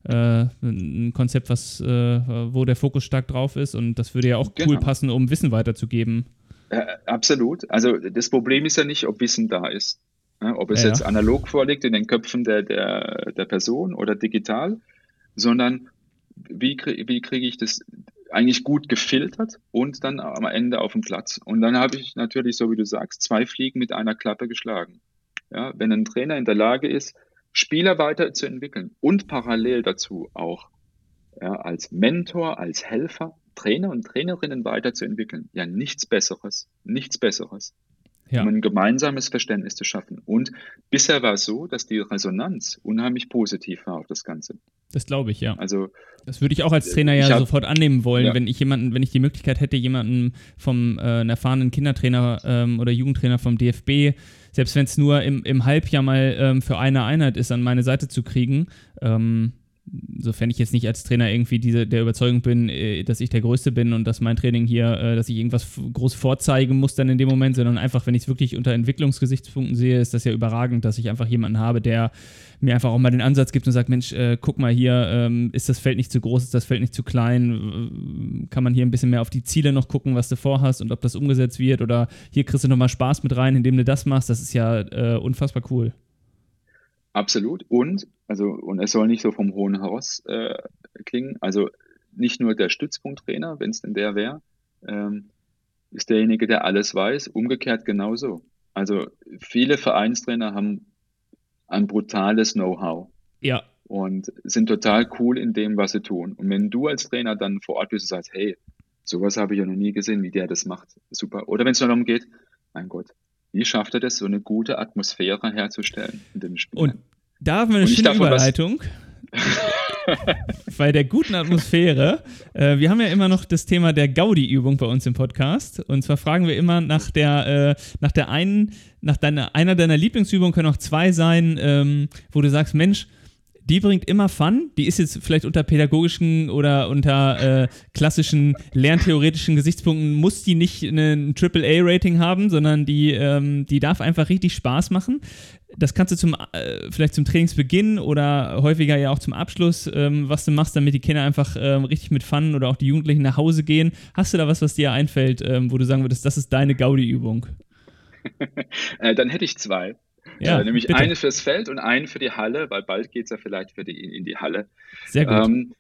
äh, ein Konzept, was, wo der Fokus stark drauf ist und das würde ja auch genau. cool passen, um Wissen weiterzugeben. absolut. Also das Problem ist ja nicht, ob Wissen da ist. Ne? Ob es ja, jetzt analog vorliegt in den Köpfen der, der, der Person oder digital, sondern wie, wie kriege ich das eigentlich gut gefiltert und dann am Ende auf dem Platz. Und dann habe ich natürlich, so wie du sagst, zwei Fliegen mit einer Klappe geschlagen. Ja, wenn ein Trainer in der Lage ist, Spieler weiterzuentwickeln und parallel dazu auch ja, als Mentor, als Helfer Trainer und Trainerinnen weiterzuentwickeln, ja, nichts Besseres, nichts Besseres ja. um ein gemeinsames Verständnis zu schaffen. Und bisher war es so, dass die Resonanz unheimlich positiv war auf das Ganze. Das glaube ich, ja. Also das würde ich auch als Trainer ja hab, sofort annehmen wollen, ja. wenn ich jemanden, wenn ich die Möglichkeit hätte, jemanden vom äh, erfahrenen Kindertrainer ähm, oder Jugendtrainer vom DFB, selbst wenn es nur im, im Halbjahr mal ähm, für eine Einheit ist, an meine Seite zu kriegen. Ähm, sofern ich jetzt nicht als Trainer irgendwie diese, der Überzeugung bin, äh, dass ich der Größte bin und dass mein Training hier, äh, dass ich irgendwas groß vorzeigen muss dann in dem Moment, sondern einfach, wenn ich es wirklich unter Entwicklungsgesichtspunkten sehe, ist das ja überragend, dass ich einfach jemanden habe, der mir einfach auch mal den Ansatz gibt und sagt, Mensch, äh, guck mal hier, ähm, ist das Feld nicht zu groß, ist das Feld nicht zu klein, kann man hier ein bisschen mehr auf die Ziele noch gucken, was du vorhast und ob das umgesetzt wird? Oder hier kriegst du nochmal Spaß mit rein, indem du das machst, das ist ja äh, unfassbar cool. Absolut. Und, also, und es soll nicht so vom hohen Haus äh, klingen. Also nicht nur der Stützpunkttrainer, wenn es denn der wäre, ähm, ist derjenige, der alles weiß. Umgekehrt genauso. Also viele Vereinstrainer haben ein brutales Know-how. Ja. Und sind total cool in dem, was sie tun. Und wenn du als Trainer dann vor Ort bist und sagst, hey, sowas habe ich ja noch nie gesehen, wie der das macht, super. Oder wenn es darum geht, mein Gott, wie schafft er das, so eine gute Atmosphäre herzustellen in den Spielen? Und da haben wir eine schöne Überleitung. bei der guten Atmosphäre. Äh, wir haben ja immer noch das Thema der Gaudi-Übung bei uns im Podcast. Und zwar fragen wir immer nach der, äh, nach der einen, nach deiner, einer deiner Lieblingsübungen können auch zwei sein, ähm, wo du sagst, Mensch, die bringt immer Fun. Die ist jetzt vielleicht unter pädagogischen oder unter äh, klassischen lerntheoretischen Gesichtspunkten, muss die nicht ein AAA-Rating haben, sondern die, ähm, die darf einfach richtig Spaß machen. Das kannst du zum, äh, vielleicht zum Trainingsbeginn oder häufiger ja auch zum Abschluss, ähm, was du machst, damit die Kinder einfach ähm, richtig mit Fun oder auch die Jugendlichen nach Hause gehen. Hast du da was, was dir einfällt, ähm, wo du sagen würdest, das ist deine Gaudi-Übung? äh, dann hätte ich zwei. Ja, äh, nämlich bitte. eine fürs Feld und eine für die Halle, weil bald geht es ja vielleicht für die, in die Halle. Sehr gut. Ähm,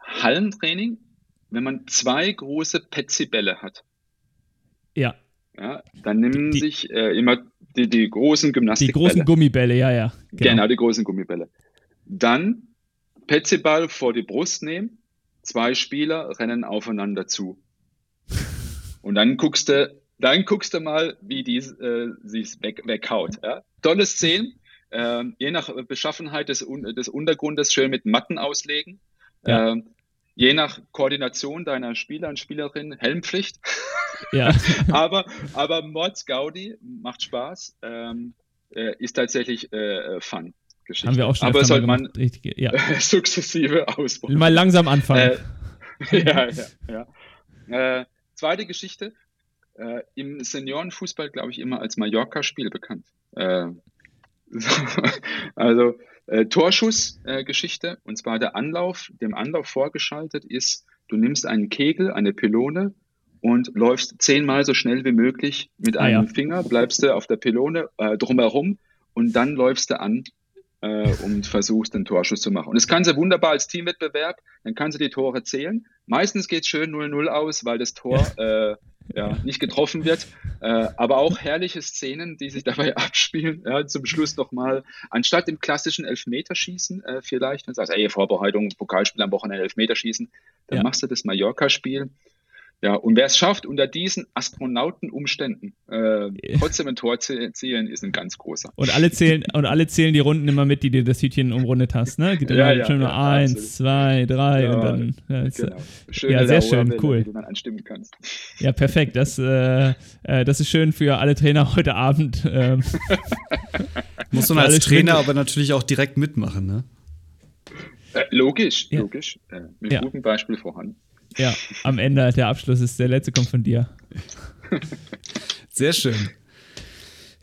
Hallentraining, wenn man zwei große Petsy-Bälle hat. Ja. ja dann nehmen die, sich äh, immer die, die großen Gymnastikbälle. Die großen Gummibälle, ja, ja. Genau. genau, die großen Gummibälle. Dann Petsyball vor die Brust nehmen, zwei Spieler rennen aufeinander zu. Und dann guckst du, dann guckst du mal, wie die äh, sich weg, weghaut. Ja? Tolle Szenen, äh, je nach Beschaffenheit des, des Untergrundes schön mit Matten auslegen. Ja. Äh, je nach Koordination deiner Spieler und Spielerin Helmpflicht. Ja. aber, aber Mords Gaudi macht Spaß, ähm, äh, ist tatsächlich äh, Fun. Geschichte. Haben wir auch schon Aber sollte man richtig, ja. sukzessive ausbauen. Mal langsam anfangen. Äh, ja, ja, ja. Äh, zweite Geschichte. Äh, Im Seniorenfußball, glaube ich, immer als Mallorca-Spiel bekannt. Äh, also äh, Torschussgeschichte, und zwar der Anlauf, dem Anlauf vorgeschaltet ist, du nimmst einen Kegel, eine Pylone und läufst zehnmal so schnell wie möglich mit einem ah, ja. Finger, bleibst du auf der Pylone äh, drumherum und dann läufst du an äh, und versuchst, den Torschuss zu machen. Und das kann sie wunderbar als Teamwettbewerb, dann kann sie die Tore zählen. Meistens geht es schön 0-0 aus, weil das Tor äh, ja, nicht getroffen wird. Äh, aber auch herrliche Szenen, die sich dabei abspielen. Ja, zum Schluss nochmal, anstatt im klassischen Elfmeterschießen äh, vielleicht, dann sagst du, ey, Vorbereitung, Pokalspiel am Wochenende Elfmeterschießen, dann ja. machst du das Mallorca-Spiel ja, und wer es schafft, unter diesen Astronautenumständen äh, trotzdem ein Tor zu zählen, ist ein ganz großer. Und alle zählen, und alle zählen die Runden immer mit, die dir das Hütchen umrundet hast, ne? Geht ja, ja, schon ja, nur eins, absolut. zwei, drei ja, und dann. Ja, genau. Schöne ja sehr schön, cool. Die man anstimmen kannst. Ja, perfekt. Das, äh, äh, das ist schön für alle Trainer heute Abend. Ähm. Muss man als Trainer aber natürlich auch direkt mitmachen, ne? Äh, logisch, logisch. Äh, mit gutem Beispiel vorhanden. Ja, am Ende der Abschluss ist der letzte kommt von dir. Sehr schön.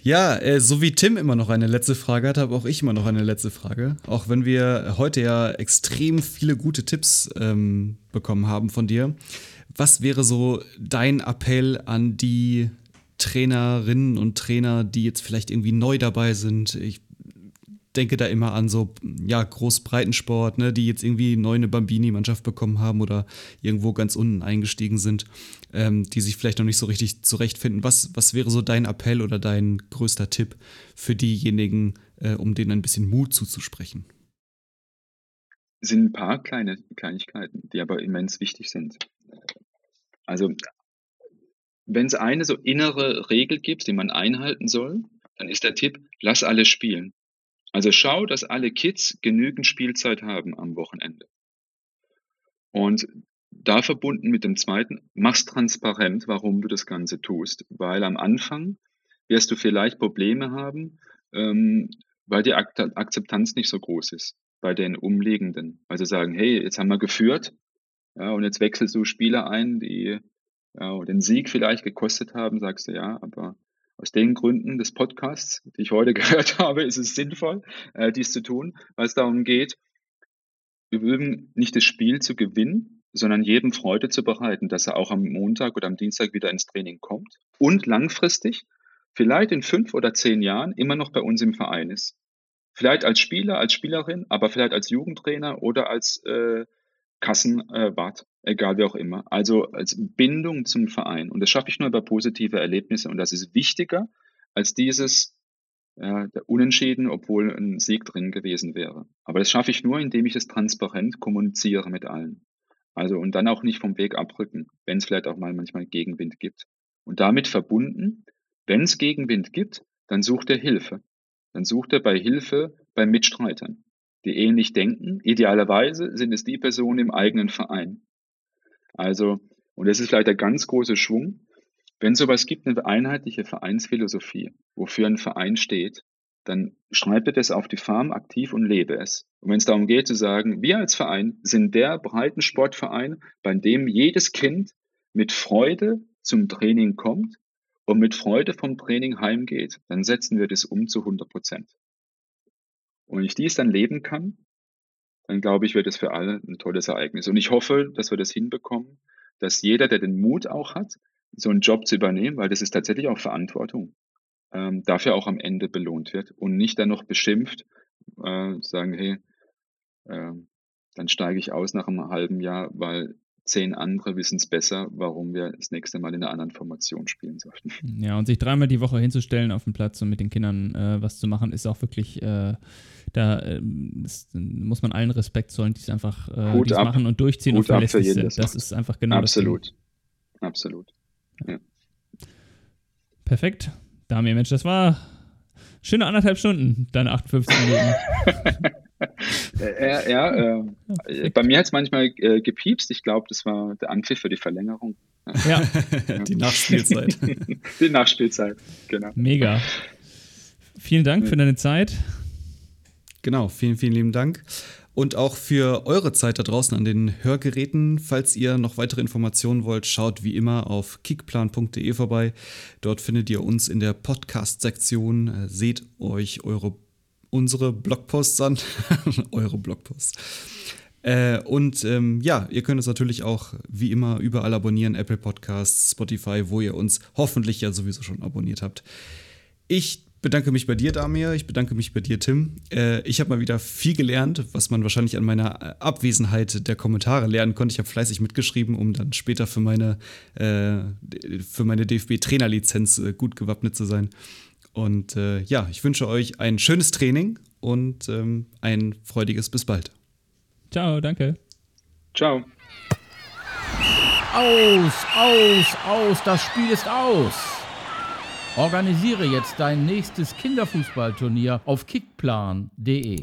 Ja, äh, so wie Tim immer noch eine letzte Frage hat, habe auch ich immer noch eine letzte Frage. Auch wenn wir heute ja extrem viele gute Tipps ähm, bekommen haben von dir. Was wäre so dein Appell an die Trainerinnen und Trainer, die jetzt vielleicht irgendwie neu dabei sind? Ich denke da immer an so, ja, Großbreitensport, ne, die jetzt irgendwie neu eine Bambini-Mannschaft bekommen haben oder irgendwo ganz unten eingestiegen sind, ähm, die sich vielleicht noch nicht so richtig zurechtfinden. Was, was wäre so dein Appell oder dein größter Tipp für diejenigen, äh, um denen ein bisschen Mut zuzusprechen? Sind ein paar kleine Kleinigkeiten, die aber immens wichtig sind. Also, wenn es eine so innere Regel gibt, die man einhalten soll, dann ist der Tipp, lass alle spielen. Also schau, dass alle Kids genügend Spielzeit haben am Wochenende. Und da verbunden mit dem zweiten, mach's transparent, warum du das Ganze tust. Weil am Anfang wirst du vielleicht Probleme haben, ähm, weil die Akzeptanz nicht so groß ist bei den Umliegenden. Also sagen, hey, jetzt haben wir geführt, ja, und jetzt wechselst du Spieler ein, die ja, den Sieg vielleicht gekostet haben, sagst du, ja, aber aus den Gründen des Podcasts, die ich heute gehört habe, ist es sinnvoll, äh, dies zu tun, weil es darum geht, üben nicht das Spiel zu gewinnen, sondern jedem Freude zu bereiten, dass er auch am Montag oder am Dienstag wieder ins Training kommt und langfristig, vielleicht in fünf oder zehn Jahren, immer noch bei uns im Verein ist. Vielleicht als Spieler, als Spielerin, aber vielleicht als Jugendtrainer oder als äh, Kassenwart, äh, egal wie auch immer. Also als Bindung zum Verein. Und das schaffe ich nur über positive Erlebnisse. Und das ist wichtiger als dieses der Unentschieden, obwohl ein Sieg drin gewesen wäre. Aber das schaffe ich nur, indem ich es transparent kommuniziere mit allen. Also und dann auch nicht vom Weg abrücken, wenn es vielleicht auch mal manchmal Gegenwind gibt. Und damit verbunden, wenn es Gegenwind gibt, dann sucht er Hilfe. Dann sucht er bei Hilfe bei Mitstreitern die ähnlich denken. Idealerweise sind es die Personen im eigenen Verein. Also, und das ist vielleicht der ganz große Schwung, wenn sowas gibt, eine einheitliche Vereinsphilosophie, wofür ein Verein steht, dann schreibe das auf die Farm aktiv und lebe es. Und wenn es darum geht zu sagen, wir als Verein sind der Breitensportverein, bei dem jedes Kind mit Freude zum Training kommt und mit Freude vom Training heimgeht, dann setzen wir das um zu 100 Prozent. Und wenn ich dies dann leben kann, dann glaube ich, wird es für alle ein tolles Ereignis. Und ich hoffe, dass wir das hinbekommen, dass jeder, der den Mut auch hat, so einen Job zu übernehmen, weil das ist tatsächlich auch Verantwortung, ähm, dafür auch am Ende belohnt wird und nicht dann noch beschimpft, äh, sagen, hey, äh, dann steige ich aus nach einem halben Jahr, weil zehn andere wissen es besser, warum wir das nächste Mal in einer anderen Formation spielen sollten. Ja, und sich dreimal die Woche hinzustellen auf dem Platz und mit den Kindern äh, was zu machen, ist auch wirklich, äh, da äh, muss man allen Respekt zollen, die es einfach äh, die's machen und durchziehen Hut und verlässlich sind. Das, das ist einfach genau Absolut. das Absolut. Ja. Perfekt. Damir, Mensch, das war schöne anderthalb Stunden, deine 58 Minuten. Ja, ja äh, bei mir hat es manchmal äh, gepiepst. Ich glaube, das war der Anpfiff für die Verlängerung. Ja, die Nachspielzeit. die Nachspielzeit, genau. Mega. Vielen Dank für deine Zeit. Genau, vielen, vielen lieben Dank. Und auch für eure Zeit da draußen an den Hörgeräten. Falls ihr noch weitere Informationen wollt, schaut wie immer auf kickplan.de vorbei. Dort findet ihr uns in der Podcast-Sektion. Äh, seht euch eure unsere Blogposts an. Eure Blogposts. Äh, und ähm, ja, ihr könnt uns natürlich auch wie immer überall abonnieren: Apple Podcasts, Spotify, wo ihr uns hoffentlich ja sowieso schon abonniert habt. Ich bedanke mich bei dir, Damir. Ich bedanke mich bei dir, Tim. Äh, ich habe mal wieder viel gelernt, was man wahrscheinlich an meiner Abwesenheit der Kommentare lernen konnte. Ich habe fleißig mitgeschrieben, um dann später für meine, äh, meine DFB-Trainerlizenz äh, gut gewappnet zu sein. Und äh, ja, ich wünsche euch ein schönes Training und ähm, ein freudiges bis bald. Ciao, danke. Ciao. Aus, aus, aus, das Spiel ist aus. Organisiere jetzt dein nächstes Kinderfußballturnier auf kickplan.de.